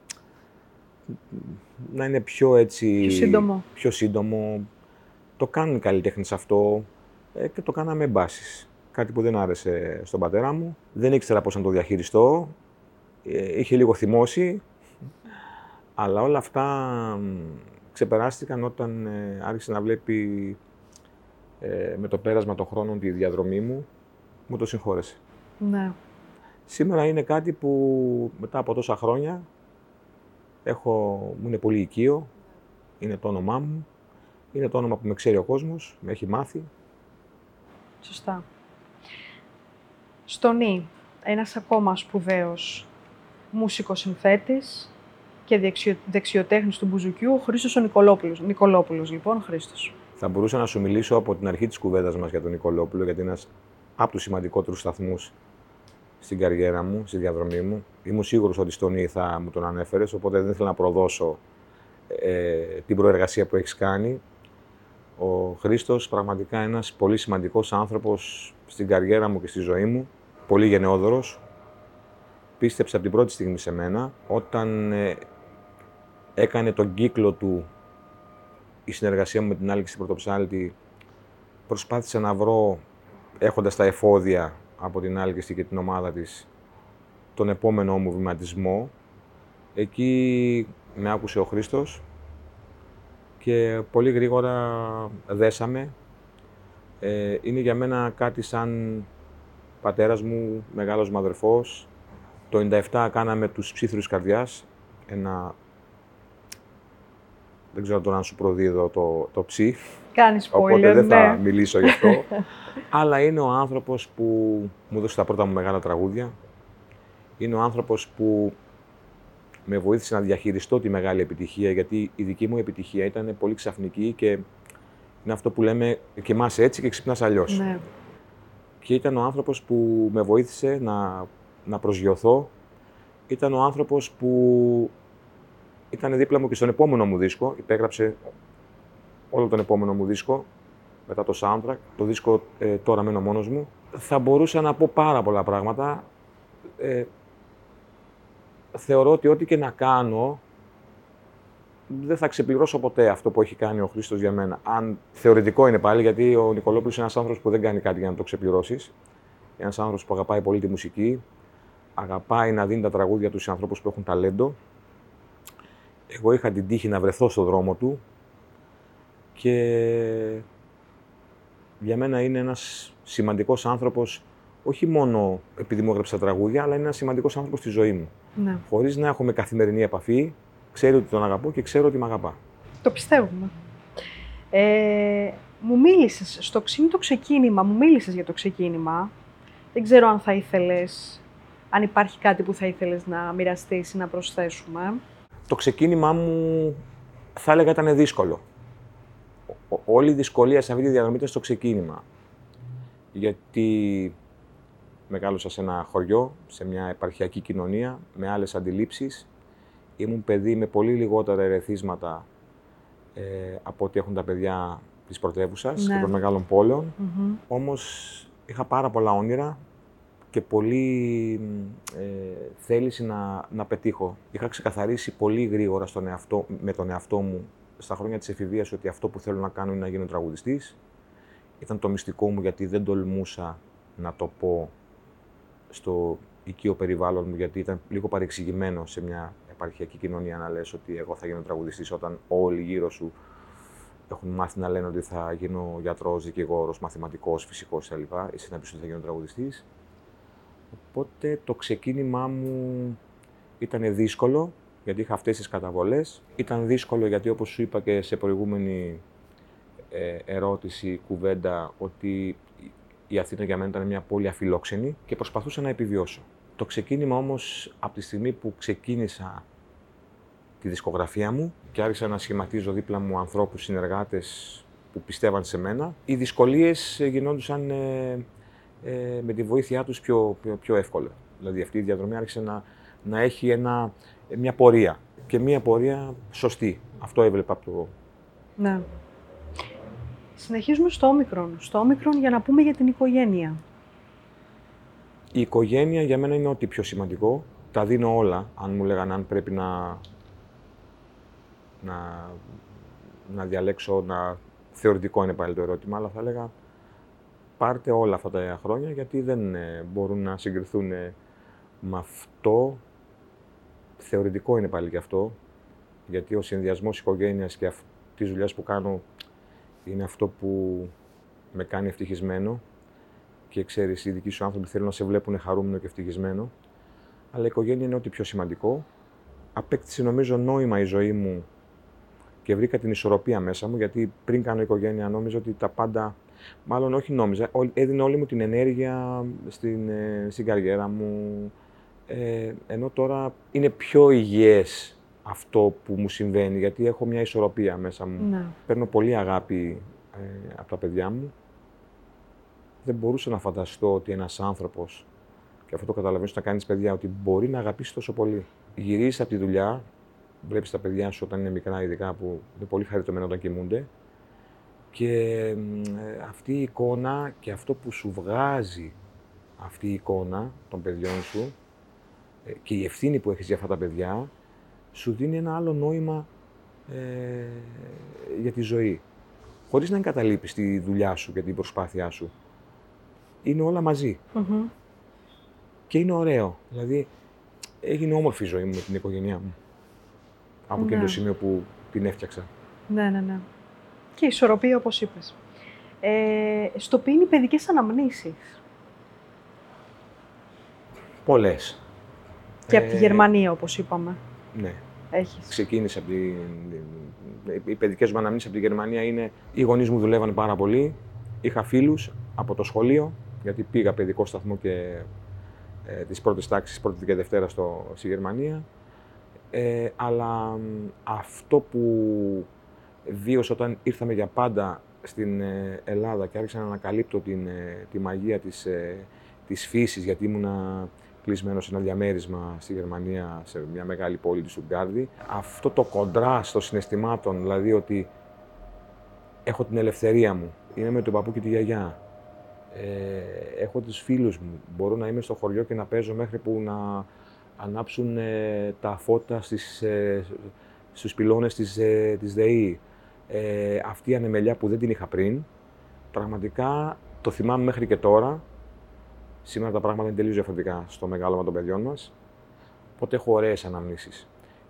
να είναι πιο έτσι... Πιο σύντομο. Πιο σύντομο. Το κάνουν οι καλλιτέχνες αυτό ε, και το κάναμε μπάσεις. Κάτι που δεν άρεσε στον πατέρα μου. Δεν ήξερα πώς να το διαχειριστώ. Ε, είχε λίγο θυμώσει. Αλλά όλα αυτά ξεπεράστηκαν όταν ε, άρχισε να βλέπει ε, με το πέρασμα των χρόνων τη διαδρομή μου, μου το συγχώρεσε. Ναι. Σήμερα είναι κάτι που μετά από τόσα χρόνια έχω, μου είναι πολύ οικείο, είναι το όνομά μου, είναι το όνομα που με ξέρει ο κόσμος, με έχει μάθει. Σωστά. Στονή, ένας ακόμα σπουδαίος μουσικός συνθέτης, και δεξιο, δεξιοτέχνης του Μπουζουκιού, ο Χρήστος ο Νικολόπουλος. Νικολόπουλος, λοιπόν, Χρήστος. Θα μπορούσα να σου μιλήσω από την αρχή της κουβέντας μας για τον Νικολόπουλο, γιατί είναι ένας από τους σημαντικότερους σταθμούς στην καριέρα μου, στη διαδρομή μου. Ήμουν σίγουρος ότι στον Ή θα μου τον ανέφερες, οπότε δεν ήθελα να προδώσω ε, την προεργασία που έχεις κάνει. Ο Χρήστος πραγματικά ένας πολύ σημαντικός άνθρωπος στην καριέρα μου και στη ζωή μου. Πολύ γενναιόδωρος. Πίστεψε από την πρώτη στιγμή σε μένα. Όταν ε, έκανε τον κύκλο του η συνεργασία μου με την Άλεξη Πρωτοψάλτη, προσπάθησα να βρω, έχοντας τα εφόδια από την Άλεξη και την ομάδα της, τον επόμενο μου βηματισμό. Εκεί με άκουσε ο Χρήστος και πολύ γρήγορα δέσαμε. Ε, είναι για μένα κάτι σαν πατέρας μου, μεγάλος μαδερφός. Το 97 κάναμε τους ψήθρους καρδιάς, ένα... Δεν ξέρω τώρα αν σου προδίδω το, το ψή. Κάνεις Οπότε δεν θα ναι. μιλήσω γι' αυτό. [laughs] Αλλά είναι ο άνθρωπος που μου έδωσε τα πρώτα μου μεγάλα τραγούδια. Είναι ο άνθρωπος που με βοήθησε να διαχειριστώ τη μεγάλη επιτυχία, γιατί η δική μου επιτυχία ήταν πολύ ξαφνική και είναι αυτό που λέμε κοιμάσαι έτσι και ξυπνάς αλλιώς. Ναι. Και ήταν ο άνθρωπος που με βοήθησε να, να προσγειωθώ. Ήταν ο άνθρωπος που ήταν δίπλα μου και στον επόμενο μου δίσκο. Υπέγραψε όλο τον επόμενο μου δίσκο, μετά το soundtrack. Το δίσκο ε, τώρα μένω μόνος μου. Θα μπορούσα να πω πάρα πολλά πράγματα. Ε, θεωρώ ότι ό,τι και να κάνω, δεν θα ξεπληρώσω ποτέ αυτό που έχει κάνει ο Χρήστος για μένα. Αν θεωρητικό είναι πάλι, γιατί ο Νικολόπουλος είναι ένας άνθρωπος που δεν κάνει κάτι για να το ξεπληρώσεις. Ένας άνθρωπος που αγαπάει πολύ τη μουσική, αγαπάει να δίνει τα τραγούδια του σε ανθρώπους που έχουν ταλέντο. Εγώ είχα την τύχη να βρεθώ στον δρόμο του και για μένα είναι ένας σημαντικός άνθρωπος, όχι μόνο επειδή μου έγραψε τα τραγούδια, αλλά είναι ένας σημαντικός άνθρωπος στη ζωή μου. ναι. Χωρίς να έχουμε καθημερινή επαφή, ξέρει ότι τον αγαπώ και ξέρω ότι με αγαπά. Το πιστεύουμε. Ε, μου μίλησες στο ξύμι το ξεκίνημα, μου μίλησες για το ξεκίνημα. Δεν ξέρω αν θα ήθελες, αν υπάρχει κάτι που θα ήθελες να μοιραστείς ή να προσθέσουμε. Το ξεκίνημά μου θα έλεγα ήταν δύσκολο. Ο- ο- όλη η δυσκολία σε αυτή τη διαδρομή ήταν στο ξεκίνημα. Γιατί μεγάλωσα σε ένα χωριό, σε μια επαρχιακή κοινωνία, με άλλες αντιλήψεις. Ήμουν παιδί με πολύ λιγότερα ερεθίσματα ε, από ό,τι έχουν τα παιδιά της πρωτεύουσας Ναι. και των μεγάλων πόλεων. Μμμ. Όμως είχα πάρα πολλά όνειρα και πολύ μ, ε, θέληση να, να πετύχω. Είχα ξεκαθαρίσει πολύ γρήγορα στον εαυτό, με τον εαυτό μου στα χρόνια της εφηβείας ότι αυτό που θέλω να κάνω είναι να γίνω τραγουδιστής. Ήταν το μυστικό μου γιατί δεν τολμούσα να το πω στο οικείο περιβάλλον μου γιατί ήταν λίγο παρεξηγημένο σε μια επαρχιακή κοινωνία να λες ότι εγώ θα γίνω τραγουδιστής όταν όλοι γύρω σου έχουν μάθει να λένε ότι θα γίνω γιατρός, δικηγόρος, μαθηματικός, φυσικός κλπ. Εσύ να πεις ότι θα γίνω τραγουδιστής. Οπότε το ξεκίνημά μου ήταν δύσκολο, γιατί είχα αυτές τις καταβολές. Ήταν δύσκολο γιατί όπως σου είπα και σε προηγούμενη ε, ερώτηση, κουβέντα, ότι η Αθήνα για μένα ήταν μια πόλη αφιλόξενη και προσπαθούσα να επιβιώσω. Το ξεκίνημα όμως, από τη στιγμή που ξεκίνησα τη δισκογραφία μου και άρχισα να σχηματίζω δίπλα μου ανθρώπους, συνεργάτες που πιστεύαν σε μένα, οι δυσκολίες ε, γινόντουσαν ε, ε, με τη βοήθειά τους πιο, πιο, πιο εύκολα. Δηλαδή αυτή η διαδρομή άρχισε να, να έχει ένα, μια πορεία και μια πορεία σωστή. Αυτό έβλεπα από το... Ναι. Συνεχίζουμε στο όμικρον. Στο όμικρον για να πούμε για την οικογένεια. Η οικογένεια για μένα είναι ό,τι πιο σημαντικό. Τα δίνω όλα, αν μου λέγανε αν πρέπει να, να, να διαλέξω, να, θεωρητικό είναι πάλι το ερώτημα, αλλά θα έλεγα πάρτε όλα αυτά τα χρόνια γιατί δεν ε, μπορούν να συγκριθούν ε, με αυτό. Θεωρητικό είναι πάλι και αυτό, γιατί ο συνδυασμός οικογένειας και αυτής της δουλειάς που κάνω είναι αυτό που με κάνει ευτυχισμένο και ξέρεις, οι δικοί σου άνθρωποι θέλουν να σε βλέπουν χαρούμενο και ευτυχισμένο. Αλλά η οικογένεια είναι ό,τι πιο σημαντικό. Απέκτησε νομίζω νόημα η ζωή μου και βρήκα την ισορροπία μέσα μου, γιατί πριν κάνω οικογένεια νόμιζα ότι τα πάντα, μάλλον όχι νόμιζα, ό- έδινε όλη μου την ενέργεια στην, ε, στην καριέρα μου, ε, ενώ τώρα είναι πιο υγιές αυτό που μου συμβαίνει, γιατί έχω μια ισορροπία μέσα μου. Ναι. Παίρνω πολύ αγάπη ε, από τα παιδιά μου. Δεν μπορούσα να φανταστώ ότι ένας άνθρωπος, και αυτό το καταλαβαίνεις όταν κάνεις παιδιά, ότι μπορεί να αγαπήσεις τόσο πολύ. Γυρίζεις από τη δουλειά, βλέπεις τα παιδιά σου όταν είναι μικρά, ειδικά που είναι πολύ χαριτωμένα όταν κοιμούνται, Και ε, αυτή η εικόνα και αυτό που σου βγάζει αυτή η εικόνα των παιδιών σου ε, και η ευθύνη που έχεις για αυτά τα παιδιά, σου δίνει ένα άλλο νόημα ε, για τη ζωή. Χωρίς να εγκαταλείπεις τη δουλειά σου και την προσπάθειά σου. Είναι όλα Και είναι ωραίο. Δηλαδή, έγινε όμορφη η ζωή μου με την οικογένειά μου. Από ναι. το σημείο που την έφτιαξα. Ναι, ναι, ναι. Και η ισορροπία, όπως είπες. Ε, στο πίνει παιδικές αναμνήσεις. Πολλές. Και από τη ε, Γερμανία, όπως είπαμε. Ναι. Έχεις. Ξεκίνησε από τη... Οι παιδικές μου αναμνήσεις από τη Γερμανία είναι... Οι γονείς μου δουλεύαν πάρα πολύ. Είχα φίλους από το σχολείο, γιατί πήγα παιδικό σταθμό και ε, τις πρώτες τάξεις, πρώτη και δευτέρα στο, στη Γερμανία. Ε, αλλά αυτό που βίωσα όταν ήρθαμε για πάντα στην ε, Ελλάδα και άρχισα να ανακαλύπτω την, ε, τη μαγεία της, ε, της φύσης, γιατί ήμουνα κλεισμένος σε ένα διαμέρισμα στη Γερμανία, σε μια μεγάλη πόλη του Σουγκάρδη. Αυτό το κοντρά των συναισθημάτων, δηλαδή ότι έχω την ελευθερία μου, είμαι με τον παππού και τη γιαγιά, ε, έχω τους φίλους μου, μπορώ να είμαι στο χωριό και να παίζω μέχρι που να ανάψουν ε, τα φώτα στις, ε, στους πυλώνες της, ε, της ΔΕΗ. Ε, αυτή η ανεμελιά που δεν την είχα πριν, πραγματικά το θυμάμαι μέχρι και τώρα. Σήμερα τα πράγματα είναι τελείως διαφορετικά στο μεγάλωμα των παιδιών μας. Οπότε έχω ωραίες αναμνήσεις.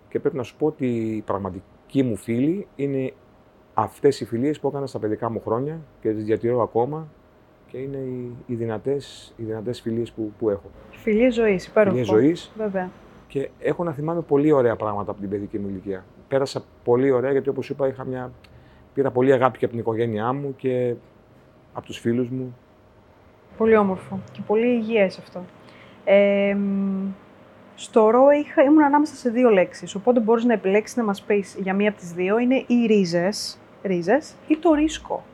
Και πρέπει να σου πω ότι η πραγματική μου φίλη είναι αυτές οι φιλίες που έκανα στα παιδικά μου χρόνια και τις διατηρώ ακόμα και είναι οι, οι δυνατές, οι δυνατές φιλίες που, που έχω. Φιλίες ζωής, υπέροχο. Φιλίες ζωής. Βέβαια. Και έχω να θυμάμαι πολύ ωραία πράγματα από την παιδική μου ηλικία. Πέρασα πολύ ωραία γιατί όπως είπα είχα μια... πήρα πολύ αγάπη και από την οικογένειά μου και από τους φίλους μου. Πολύ όμορφο και πολύ υγιές αυτό. Ε, στο ρο είχα, ήμουν ανάμεσα σε δύο λέξεις, οπότε μπορείς να επιλέξεις να μας πεις για μία από τις δύο. Είναι οι ρίζες, ρίζες ή το ρίσκο.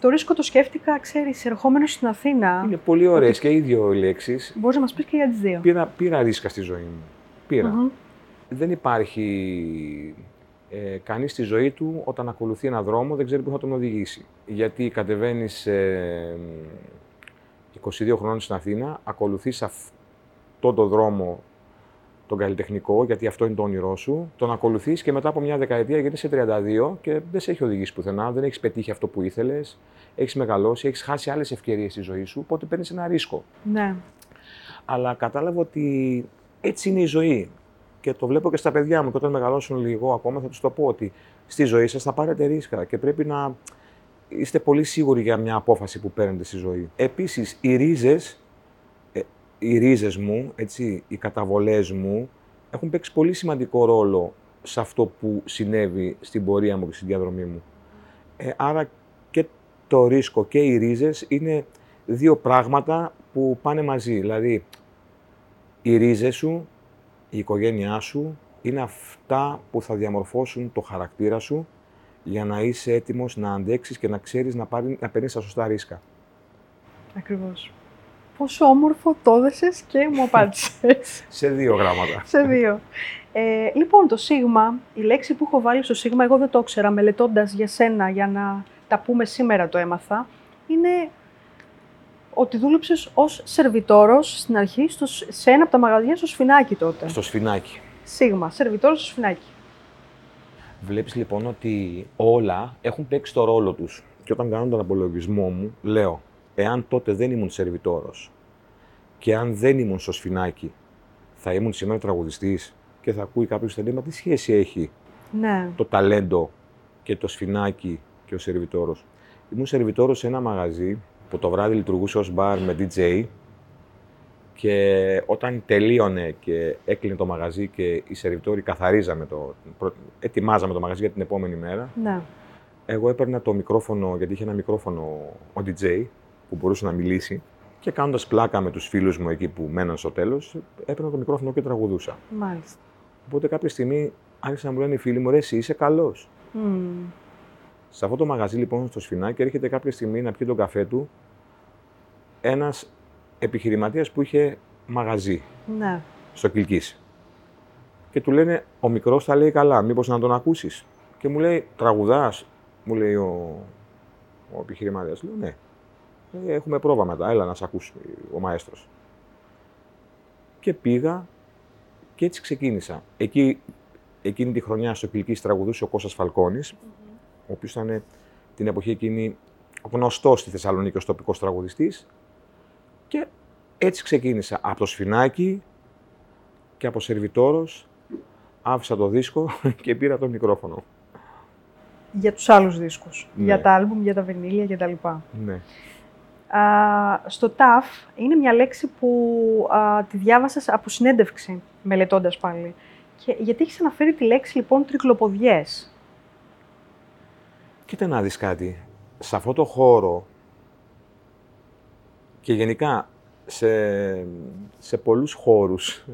Το ρίσκο το σκέφτηκα, ξέρεις, ερχόμενος στην Αθήνα. Είναι πολύ ωραίες και οι δύο λέξεις. Μπορείς να μας πεις και για τις δύο. Πήρα, πήρα ρίσκα στη ζωή μου. Πήρα. Δεν υπάρχει ε, κανείς στη ζωή του όταν ακολουθεί ένα δρόμο δεν ξέρει πού θα τον οδηγήσει. Γιατί κατεβαίνεις ε, 22 χρόνων στην Αθήνα, ακολουθείς αυτό το δρόμο τον καλλιτεχνικό, γιατί αυτό είναι το όνειρό σου, τον ακολουθείς και μετά από μια δεκαετία γιατί είσαι 32 και δεν σε έχει οδηγήσει πουθενά, δεν έχεις πετύχει αυτό που ήθελες, έχεις μεγαλώσει, έχεις χάσει άλλες ευκαιρίες στη ζωή σου, οπότε παίρνεις ένα ρίσκο. Ναι. Αλλά κατάλαβα ότι έτσι είναι η ζωή. Και το βλέπω και στα παιδιά μου. Και όταν μεγαλώσουν λίγο ακόμα, θα τους το πω ότι στη ζωή σας θα πάρετε ρίσκα και πρέπει να είστε πολύ σίγουροι για μια απόφαση που παίρνετε στη ζωή. Επίσης, οι ρίζες οι ρίζες μου, έτσι, οι καταβολές μου έχουν παίξει πολύ σημαντικό ρόλο σε αυτό που συνέβη στην πορεία μου και στην διαδρομή μου. Ε, άρα και το ρίσκο και οι ρίζες είναι δύο πράγματα που πάνε μαζί. Δηλαδή, οι ρίζες σου, η οικογένειά σου, είναι αυτά που θα διαμορφώσουν το χαρακτήρα σου για να είσαι έτοιμος να αντέξεις και να ξέρεις να, πάρει, να παίρνεις τα σωστά ρίσκα. Ακριβώς πόσο όμορφο το έδεσες και μου απάντησες. [laughs] Σε δύο γράμματα. Σε δύο. Ε, λοιπόν, το σίγμα, η λέξη που έχω βάλει στο σίγμα, εγώ δεν το ήξερα, μελετώντας για σένα, για να τα πούμε σήμερα το έμαθα, είναι ότι δούλεψες ως σερβιτόρος στην αρχή στο, σε ένα από τα μαγαζιά στο Σφινάκι τότε. Στο Σφινάκι. Σίγμα, σερβιτόρος στο Σφινάκι. Βλέπεις λοιπόν ότι όλα έχουν παίξει το ρόλο τους. Και όταν κάνω τον απολογισμό μου, λέω εάν τότε δεν ήμουν σερβιτόρος και αν δεν ήμουν στο σφινάκι, θα ήμουν σήμερα τραγουδιστής και θα ακούει κάποιος θα λέει, μα τι σχέση έχει ναι. το ταλέντο και το σφινάκι και ο σερβιτόρος. Ήμουν σερβιτόρος σε ένα μαγαζί που το βράδυ λειτουργούσε ως μπαρ με DJ και όταν τελείωνε και έκλεινε το μαγαζί και οι σερβιτόροι καθαρίζαμε το, ετοιμάζαμε το μαγαζί για την επόμενη μέρα, ναι. εγώ έπαιρνα το μικρόφωνο, γιατί είχε ένα μικρόφωνο ο DJ, που μπορούσε να μιλήσει και κάνοντας πλάκα με τους φίλους μου εκεί που μέναν στο τέλος, έπαιρνα το μικρόφωνο και τραγουδούσα. Μάλιστα. Οπότε κάποια στιγμή άρχισαν να μου λένε οι φίλοι μου: Ρε, εσύ είσαι καλός. Mm. Σε αυτό το μαγαζί λοιπόν στο Σφινάκι έρχεται κάποια στιγμή να πιει τον καφέ του ένας επιχειρηματίας που είχε μαγαζί ναι. στο Κιλκή. Και του λένε: Ο μικρός θα λέει καλά, μήπως να τον ακούσεις; Και μου λέει: Τραγουδάς, Μου λέει ο, ο επιχειρηματίας. Λέω ναι. Ε, έχουμε πρόβα μετά, έλα να σε ακούσει ο μαέστρος. Και πήγα και έτσι ξεκίνησα. Εκεί, εκείνη τη χρονιά στο Κιλκής τραγουδούσε ο Κώστας Φαλκόνης, ο οποίος ήταν την εποχή εκείνη γνωστό στη Θεσσαλονίκη ως τοπικός τραγουδιστής και έτσι ξεκίνησα από το σφινάκι και από σερβιτόρος άφησα το δίσκο [laughs] και πήρα το μικρόφωνο. Για τους άλλους δίσκους, Ναι. για τα άλμπουμ, για τα βινίλια κτλ. Ναι. Α, στο TAF είναι μια λέξη που α, τη διάβασα από συνέντευξη, μελετώντας πάλι. Και γιατί έχεις αναφέρει τη λέξη λοιπόν τρικλοποδιές; Κοίτα να δεις κάτι. Σε αυτό το χώρο και γενικά σε, σε πολλούς χώρους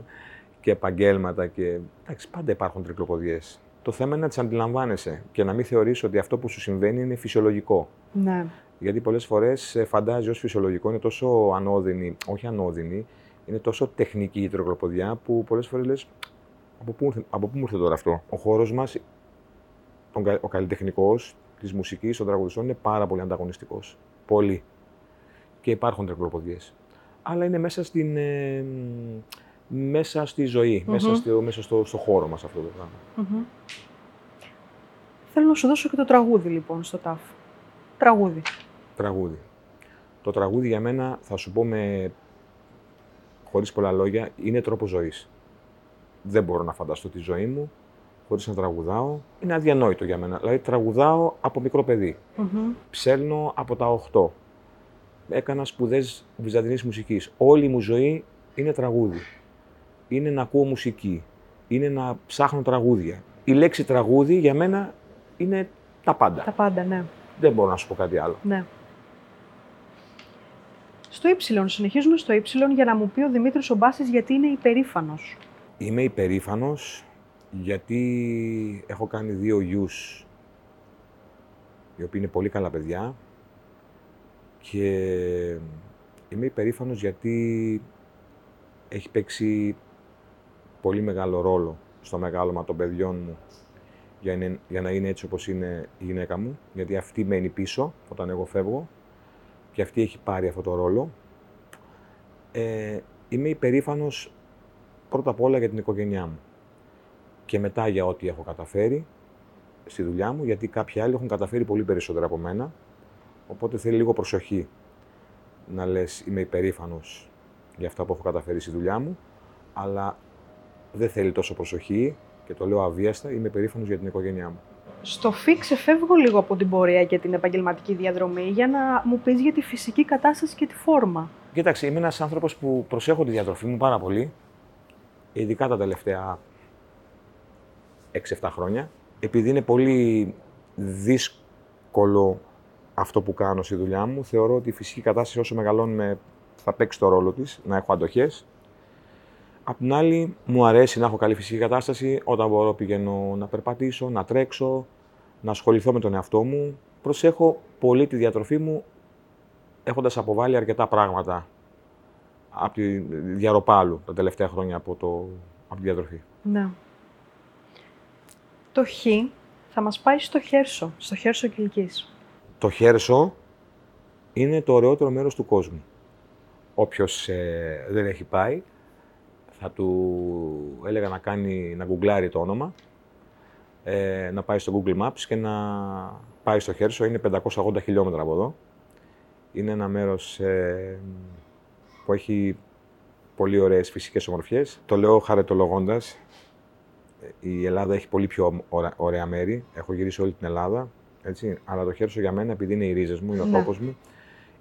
και επαγγέλματα και εντάξει, πάντα υπάρχουν τρικλοποδιές. Το θέμα είναι να τις αντιλαμβάνεσαι και να μην θεωρείς ότι αυτό που σου συμβαίνει είναι φυσιολογικό. Ναι. Γιατί πολλές φορές ε, φαντάζει ως φυσιολογικό, είναι τόσο ανώδυνη, όχι ανώδυνη, είναι τόσο τεχνική η τρικλοποδιά που πολλές φορές λες από πού, ήρθε- από πού μου ήρθε τώρα αυτό; Ο χώρος μας, τον κα- ο καλλιτεχνικός της μουσικής, των τραγουδιστών είναι πάρα πολύ ανταγωνιστικός. Πολύ. Και υπάρχουν τρικλοποδιές. Αλλά είναι μέσα στην, ε, μ, μέσα στη ζωή, μέσα, Μμμ. στο, μέσα στο, στο χώρο μας αυτό το πράγμα. Μμμ. Θέλω να σου δώσω και το τραγούδι λοιπόν στο TAF. Τραγούδι. Τραγούδι. Το τραγούδι για μένα, θα σου πω με χωρίς πολλά λόγια, είναι τρόπος ζωής. Δεν μπορώ να φανταστώ τη ζωή μου χωρίς να τραγουδάω. Είναι αδιανόητο για μένα. Δηλαδή τραγουδάω από μικρό παιδί. Μμμ. Ψέλνω από τα 8. Έκανα σπουδές βυζαντινής μουσικής. Όλη μου ζωή είναι τραγούδι. Είναι να ακούω μουσική. Είναι να ψάχνω τραγούδια. Η λέξη τραγούδι για μένα είναι τα πάντα. Τα πάντα, ναι. Δεν μπορώ να σου πω κάτι άλλο. ναι. Στο Y, συνεχίζουμε στο Y για να μου πει ο Δημήτρης ο Μπάσης γιατί είναι υπερήφανος. Είμαι υπερήφανος γιατί έχω κάνει δύο γιους οι οποίοι είναι πολύ καλά παιδιά και είμαι υπερήφανος γιατί έχει παίξει πολύ μεγάλο ρόλο στο μεγάλωμα των παιδιών μου για, είναι- για να είναι έτσι όπως είναι η γυναίκα μου, γιατί αυτή μένει πίσω όταν εγώ φεύγω και αυτή έχει πάρει αυτό το ρόλο. Ε, είμαι υπερήφανος πρώτα απ' όλα για την οικογένειά μου και μετά για ό,τι έχω καταφέρει στη δουλειά μου, γιατί κάποιοι άλλοι έχουν καταφέρει πολύ περισσότερα από μένα, οπότε θέλει λίγο προσοχή να λες είμαι υπερήφανος για αυτά που έχω καταφέρει στη δουλειά μου, αλλά δεν θέλει τόσο προσοχή και το λέω αβίαστα, είμαι υπερήφανος για την οικογένειά μου. Στο ΦΙ ξεφεύγω λίγο από την πορεία και την επαγγελματική διαδρομή για να μου πεις για τη φυσική κατάσταση και τη φόρμα. Κοίταξε, είμαι ένας άνθρωπος που προσέχω τη διατροφή μου πάρα πολύ, ειδικά τα τελευταία 6-7 χρόνια, επειδή είναι πολύ δύσκολο αυτό που κάνω στη δουλειά μου, θεωρώ ότι η φυσική κατάσταση όσο μεγαλώνουμε θα παίξει το ρόλο της, να έχω αντοχές. Απ' την άλλη, μου αρέσει να έχω καλή φυσική κατάσταση, όταν μπορώ πηγαίνω να περπατήσω, να τρέξω, να ασχοληθώ με τον εαυτό μου. Προσέχω πολύ τη διατροφή μου, έχοντας αποβάλει αρκετά πράγματα από τη διαρροπάλου τα τελευταία χρόνια από, το, από τη διατροφή. Ναι. Το Χ θα μας πάει στο Χέρσο, στο Χέρσο Κιλκής. Το Χέρσο είναι το ωραιότερο μέρος του κόσμου. Όποιος ε, δεν έχει πάει, θα του έλεγα να κάνει, να γκουγκλάρει το όνομα, ε, να πάει στο Google Maps και να πάει στο Χέρσο. Είναι 580 χιλιόμετρα από εδώ. Είναι ένα μέρος ε, που έχει πολύ ωραίες φυσικές ομορφιές. Το λέω χαρετολογώντας. Ε, Η Ελλάδα έχει πολύ πιο ωρα- ωραία μέρη. Έχω γυρίσει όλη την Ελλάδα. Έτσι. Αλλά το Χέρσο για μένα, επειδή είναι οι ρίζες μου, είναι ο Ναι. τόπος μου,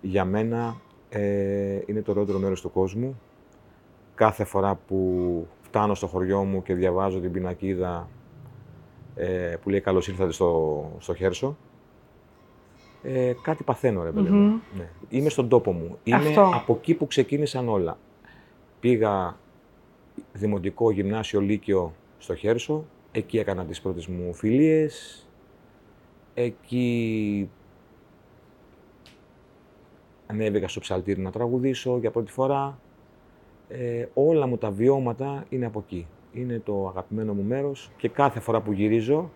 για μένα ε, είναι το ωραιότερο μέρος του κόσμου. Κάθε φορά που φτάνω στο χωριό μου και διαβάζω την πινακίδα ε, που λέει «Καλώς ήρθατε στο, στο Χέρσο», ε, κάτι παθαίνω, ρε παιδί μου. Μμμ. Ναι. Είμαι στον τόπο μου. Είμαι Αυτό. από εκεί που ξεκίνησαν όλα. Πήγα δημοτικό, γυμνάσιο, λύκειο στο Χέρσο. Εκεί έκανα τις πρώτες μου φιλίες. Εκεί ανέβηκα στο ψαλτήρι να τραγουδήσω για πρώτη φορά. Ε, όλα μου τα βιώματα είναι από εκεί. Είναι το αγαπημένο μου μέρος και κάθε φορά που γυρίζω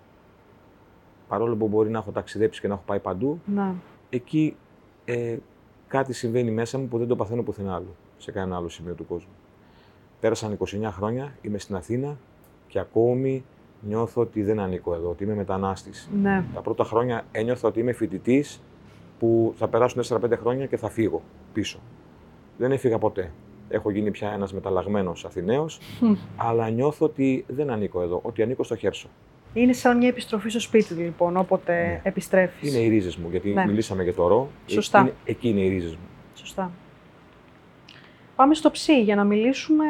παρόλο που μπορεί να έχω ταξιδέψει και να έχω πάει παντού, Ναι. εκεί ε, κάτι συμβαίνει μέσα μου που δεν το παθαίνω πουθενά άλλο, σε κανένα άλλο σημείο του κόσμου. Πέρασαν 29 χρόνια, είμαι στην Αθήνα και ακόμη νιώθω ότι δεν ανήκω εδώ, ότι είμαι μετανάστης. Ναι. Τα πρώτα χρόνια ένιωθα ότι είμαι φοιτητής που θα περάσουν 4-5 χρόνια και θα φύγω πίσω. Δεν έφυγα ποτέ. Έχω γίνει πια ένας μεταλλαγμένος Αθηναίος, Μμ. [laughs] αλλά νιώθω ότι δεν ανήκω εδώ, ότι ανήκω στο Χέρσο. Είναι σαν μια επιστροφή στο σπίτι, λοιπόν, όποτε Ναι. επιστρέφεις. Είναι οι ρίζες μου, γιατί Ναι. μιλήσαμε για το ρο. Ε, Σωστά. Είναι, εκεί είναι οι ρίζες μου. Σωστά. Πάμε στο ψι για να μιλήσουμε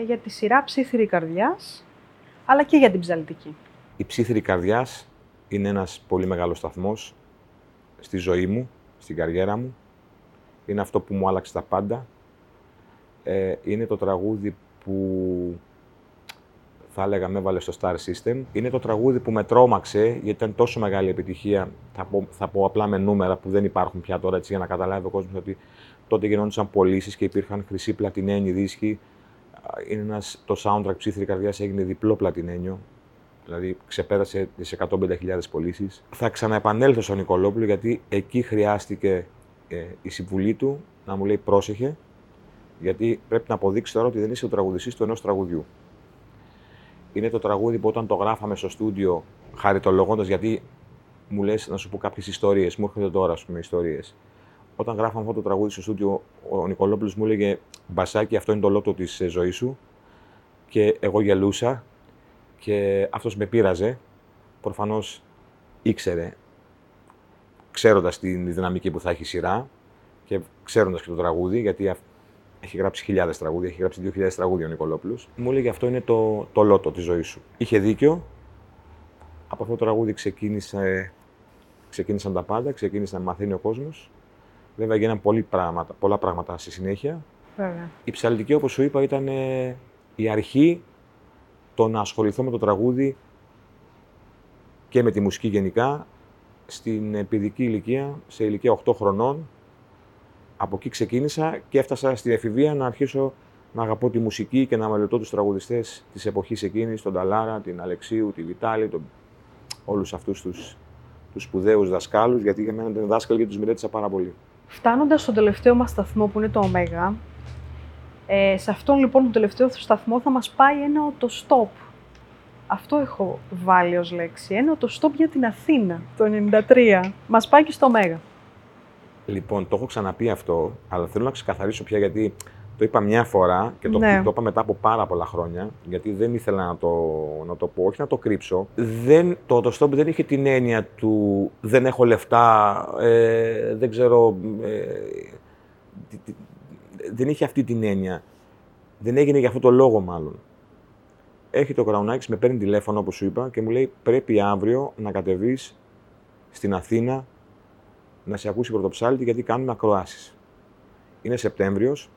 ε, για τη σειρά ψήθυρη καρδιάς, αλλά και για την ψαλτική. Η ψήθυρη καρδιάς είναι ένας πολύ μεγάλος σταθμός στη ζωή μου, στην καριέρα μου. Είναι αυτό που μου άλλαξε τα πάντα. Ε, είναι το τραγούδι που θα έλεγα με έβαλε στο Star System. Είναι το τραγούδι που με τρόμαξε, γιατί ήταν τόσο μεγάλη επιτυχία, θα πω, θα πω απλά με νούμερα που δεν υπάρχουν πια τώρα, έτσι, για να καταλάβει ο κόσμος ότι τότε γινόντουσαν πωλήσεις και υπήρχαν χρυσή πλατινένιοι δίσκοι. Α, Είναι ένας, το soundtrack ψήθυρη καρδιάς έγινε διπλό πλατινένιο, δηλαδή ξεπέρασε τις 150.000 πωλήσεις. Θα ξαναεπανέλθω στον Νικολόπουλο γιατί εκεί χρειάστηκε ε, η συμβουλή του να μου λέει πρόσεχε, γιατί πρέπει να αποδείξεις τώρα ότι δεν είσαι ο τραγουδιστής του ενός τραγουδιού. Είναι το τραγούδι που όταν το γράφαμε στο στούντιο, χαριτολογώντας, γιατί μου λες να σου πω κάποιες ιστορίες, μου έρχονται τώρα, ας πούμε, ιστορίες. Όταν γράφαμε αυτό το τραγούδι στο στούντιο, ο Νικολόπουλος μου έλεγε «Μπασάκι, αυτό είναι το λότο της ε, ζωής σου» και εγώ γελούσα και αυτός με πείραζε. Προφανώς ήξερε, ξέροντας την δυναμική που θα έχει η σειρά και ξέροντας και το τραγούδι, γιατί αυ- έχει γράψει χιλιάδες τραγούδια, έχει γράψει 2.000 τραγούδια ο Νικολόπουλος. Μου έλεγε αυτό είναι το, το λότο της ζωής σου. Είχε δίκιο. Από αυτό το τραγούδι ξεκίνησε, ξεκίνησαν τα πάντα, ξεκίνησε να μαθαίνει ο κόσμος. Βέβαια γίνανε πολλοί πράγματα, πολλά πράγματα στη συνέχεια. Βέβαια. Η ψαλτική, όπως σου είπα, ήταν ε, η αρχή το να ασχοληθώ με το τραγούδι και με τη μουσική γενικά στην ε, παιδική ηλικία, σε ηλικία 8 χρονών. Από εκεί ξεκίνησα και έφτασα στην εφηβεία να αρχίσω να αγαπώ τη μουσική και να μελετώ τους τραγουδιστές της εποχής εκείνης, τον Ταλάρα, την Αλεξίου, τη Βιτάλη, τον... όλους αυτούς τους, τους σπουδαίους δασκάλους, γιατί για μένα ήταν δάσκαλοι και τους μελέτησα πάρα πολύ. Φτάνοντας στον τελευταίο μας σταθμό που είναι το Ωμέγα, ε, σε αυτόν λοιπόν τον τελευταίο σταθμό θα μας πάει ένα το stop. Αυτό έχω βάλει ως λέξη. Ένα το stop για την Αθήνα, το 93. Μας πάει και στο Ωμέγα. Λοιπόν, το έχω ξαναπεί αυτό, αλλά θέλω να ξεκαθαρίσω πια γιατί το είπα μια φορά και το, Ναι. το είπα μετά από πάρα πολλά χρόνια, γιατί δεν ήθελα να το, να το πω, όχι να το κρύψω. Δεν, το, το stop δεν είχε την έννοια του δεν έχω λεφτά, ε, δεν ξέρω. ε, τι- τι- δεν είχε αυτή την έννοια. Δεν έγινε για αυτό το λόγο μάλλον. Έχει το Κραουνάκης, με παίρνει τηλέφωνο όπως σου είπα και μου λέει πρέπει αύριο να κατεβείς στην Αθήνα να σε ακούσει πρωτοψάλτη γιατί κάνουμε ακροάσεις. Είναι Σεπτέμβριος.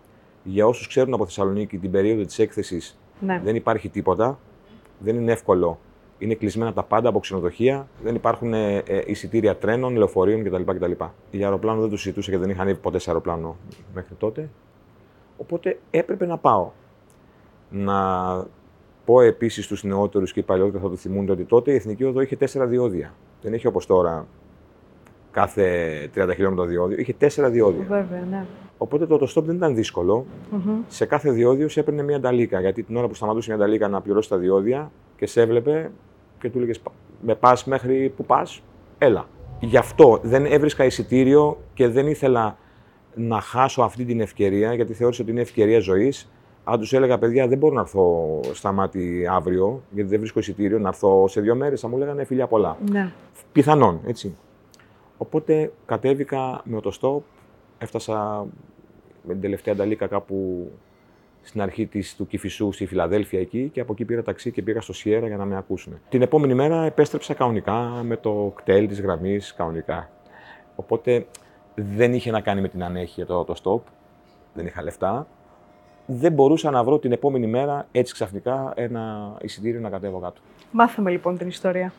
Για όσους ξέρουν από Θεσσαλονίκη την περίοδο της έκθεσης Ναι. δεν υπάρχει τίποτα. Δεν είναι εύκολο. Είναι κλεισμένα τα πάντα από ξενοδοχεία. Δεν υπάρχουν ε, ε, εισιτήρια τρένων, λεωφορείων κτλ. κτλ. Για αεροπλάνο δεν το συζητούσα γιατί δεν είχα ανέβει ποτέ σε αεροπλάνο μέχρι τότε. Οπότε έπρεπε να πάω. Να πω επίσης στους νεότερους και οι παλιότεροι θα το θυμούνται ότι τότε η Εθνική Οδό είχε τέσσερα διόδια. Δεν έχει όπως τώρα κάθε 30 χιλιόμετρα διόδιο. Είχε τέσσερα διόδια. Βέβαια, ναι. Οπότε το autostop δεν ήταν δύσκολο. Μμμ. Σε κάθε διόδιο σε έπαιρνε μια νταλίκα. Γιατί την ώρα που σταματούσε μια νταλίκα να πληρώσει τα διόδια και σε έβλεπε και του έλεγες Με πας μέχρι που πας, έλα. Γι' αυτό δεν έβρισκα εισιτήριο και δεν ήθελα να χάσω αυτή την ευκαιρία, γιατί θεώρησα ότι είναι ευκαιρία ζωής. Αν τους έλεγα, παιδιά, δεν μπορώ να έρθω στα μάτι αύριο, γιατί δεν βρίσκω εισιτήριο, να έρθω σε δύο μέρες, θα μου λέγανε φιλιά πολλά. Ναι. Πιθανόν, έτσι. Οπότε κατέβηκα με το stop, έφτασα με την τελευταία ανταλίκα κάπου στην αρχή της, του Κηφισού στη Φιλαδέλφια εκεί και από εκεί πήρα ταξί και πήγα στο Σιέρα για να με ακούσουν. Την επόμενη μέρα επέστρεψα κανονικά με το κτέλ της γραμμής κανονικά. Οπότε δεν είχε να κάνει με την ανέχεια το, το stop, δεν είχα λεφτά. Δεν μπορούσα να βρω την επόμενη μέρα έτσι ξαφνικά ένα εισιτήριο να κατέβω κάτω. Μάθαμε λοιπόν την ιστορία.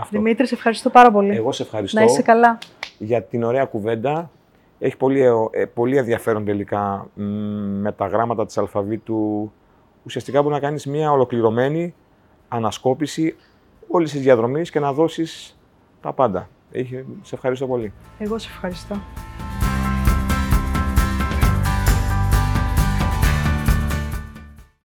Αυτό. Δημήτρη, σε ευχαριστώ πάρα πολύ. Εγώ σε ευχαριστώ Να είσαι καλά. για την ωραία κουβέντα. Έχει πολύ, ε, πολύ ενδιαφέρον τελικά μ, με τα γράμματα της αλφαβήτου. Ουσιαστικά μπορεί να κάνεις μια ολοκληρωμένη ανασκόπηση όλης της διαδρομής και να δώσεις τα πάντα. Είχε, σε ευχαριστώ πολύ. Εγώ σε ευχαριστώ.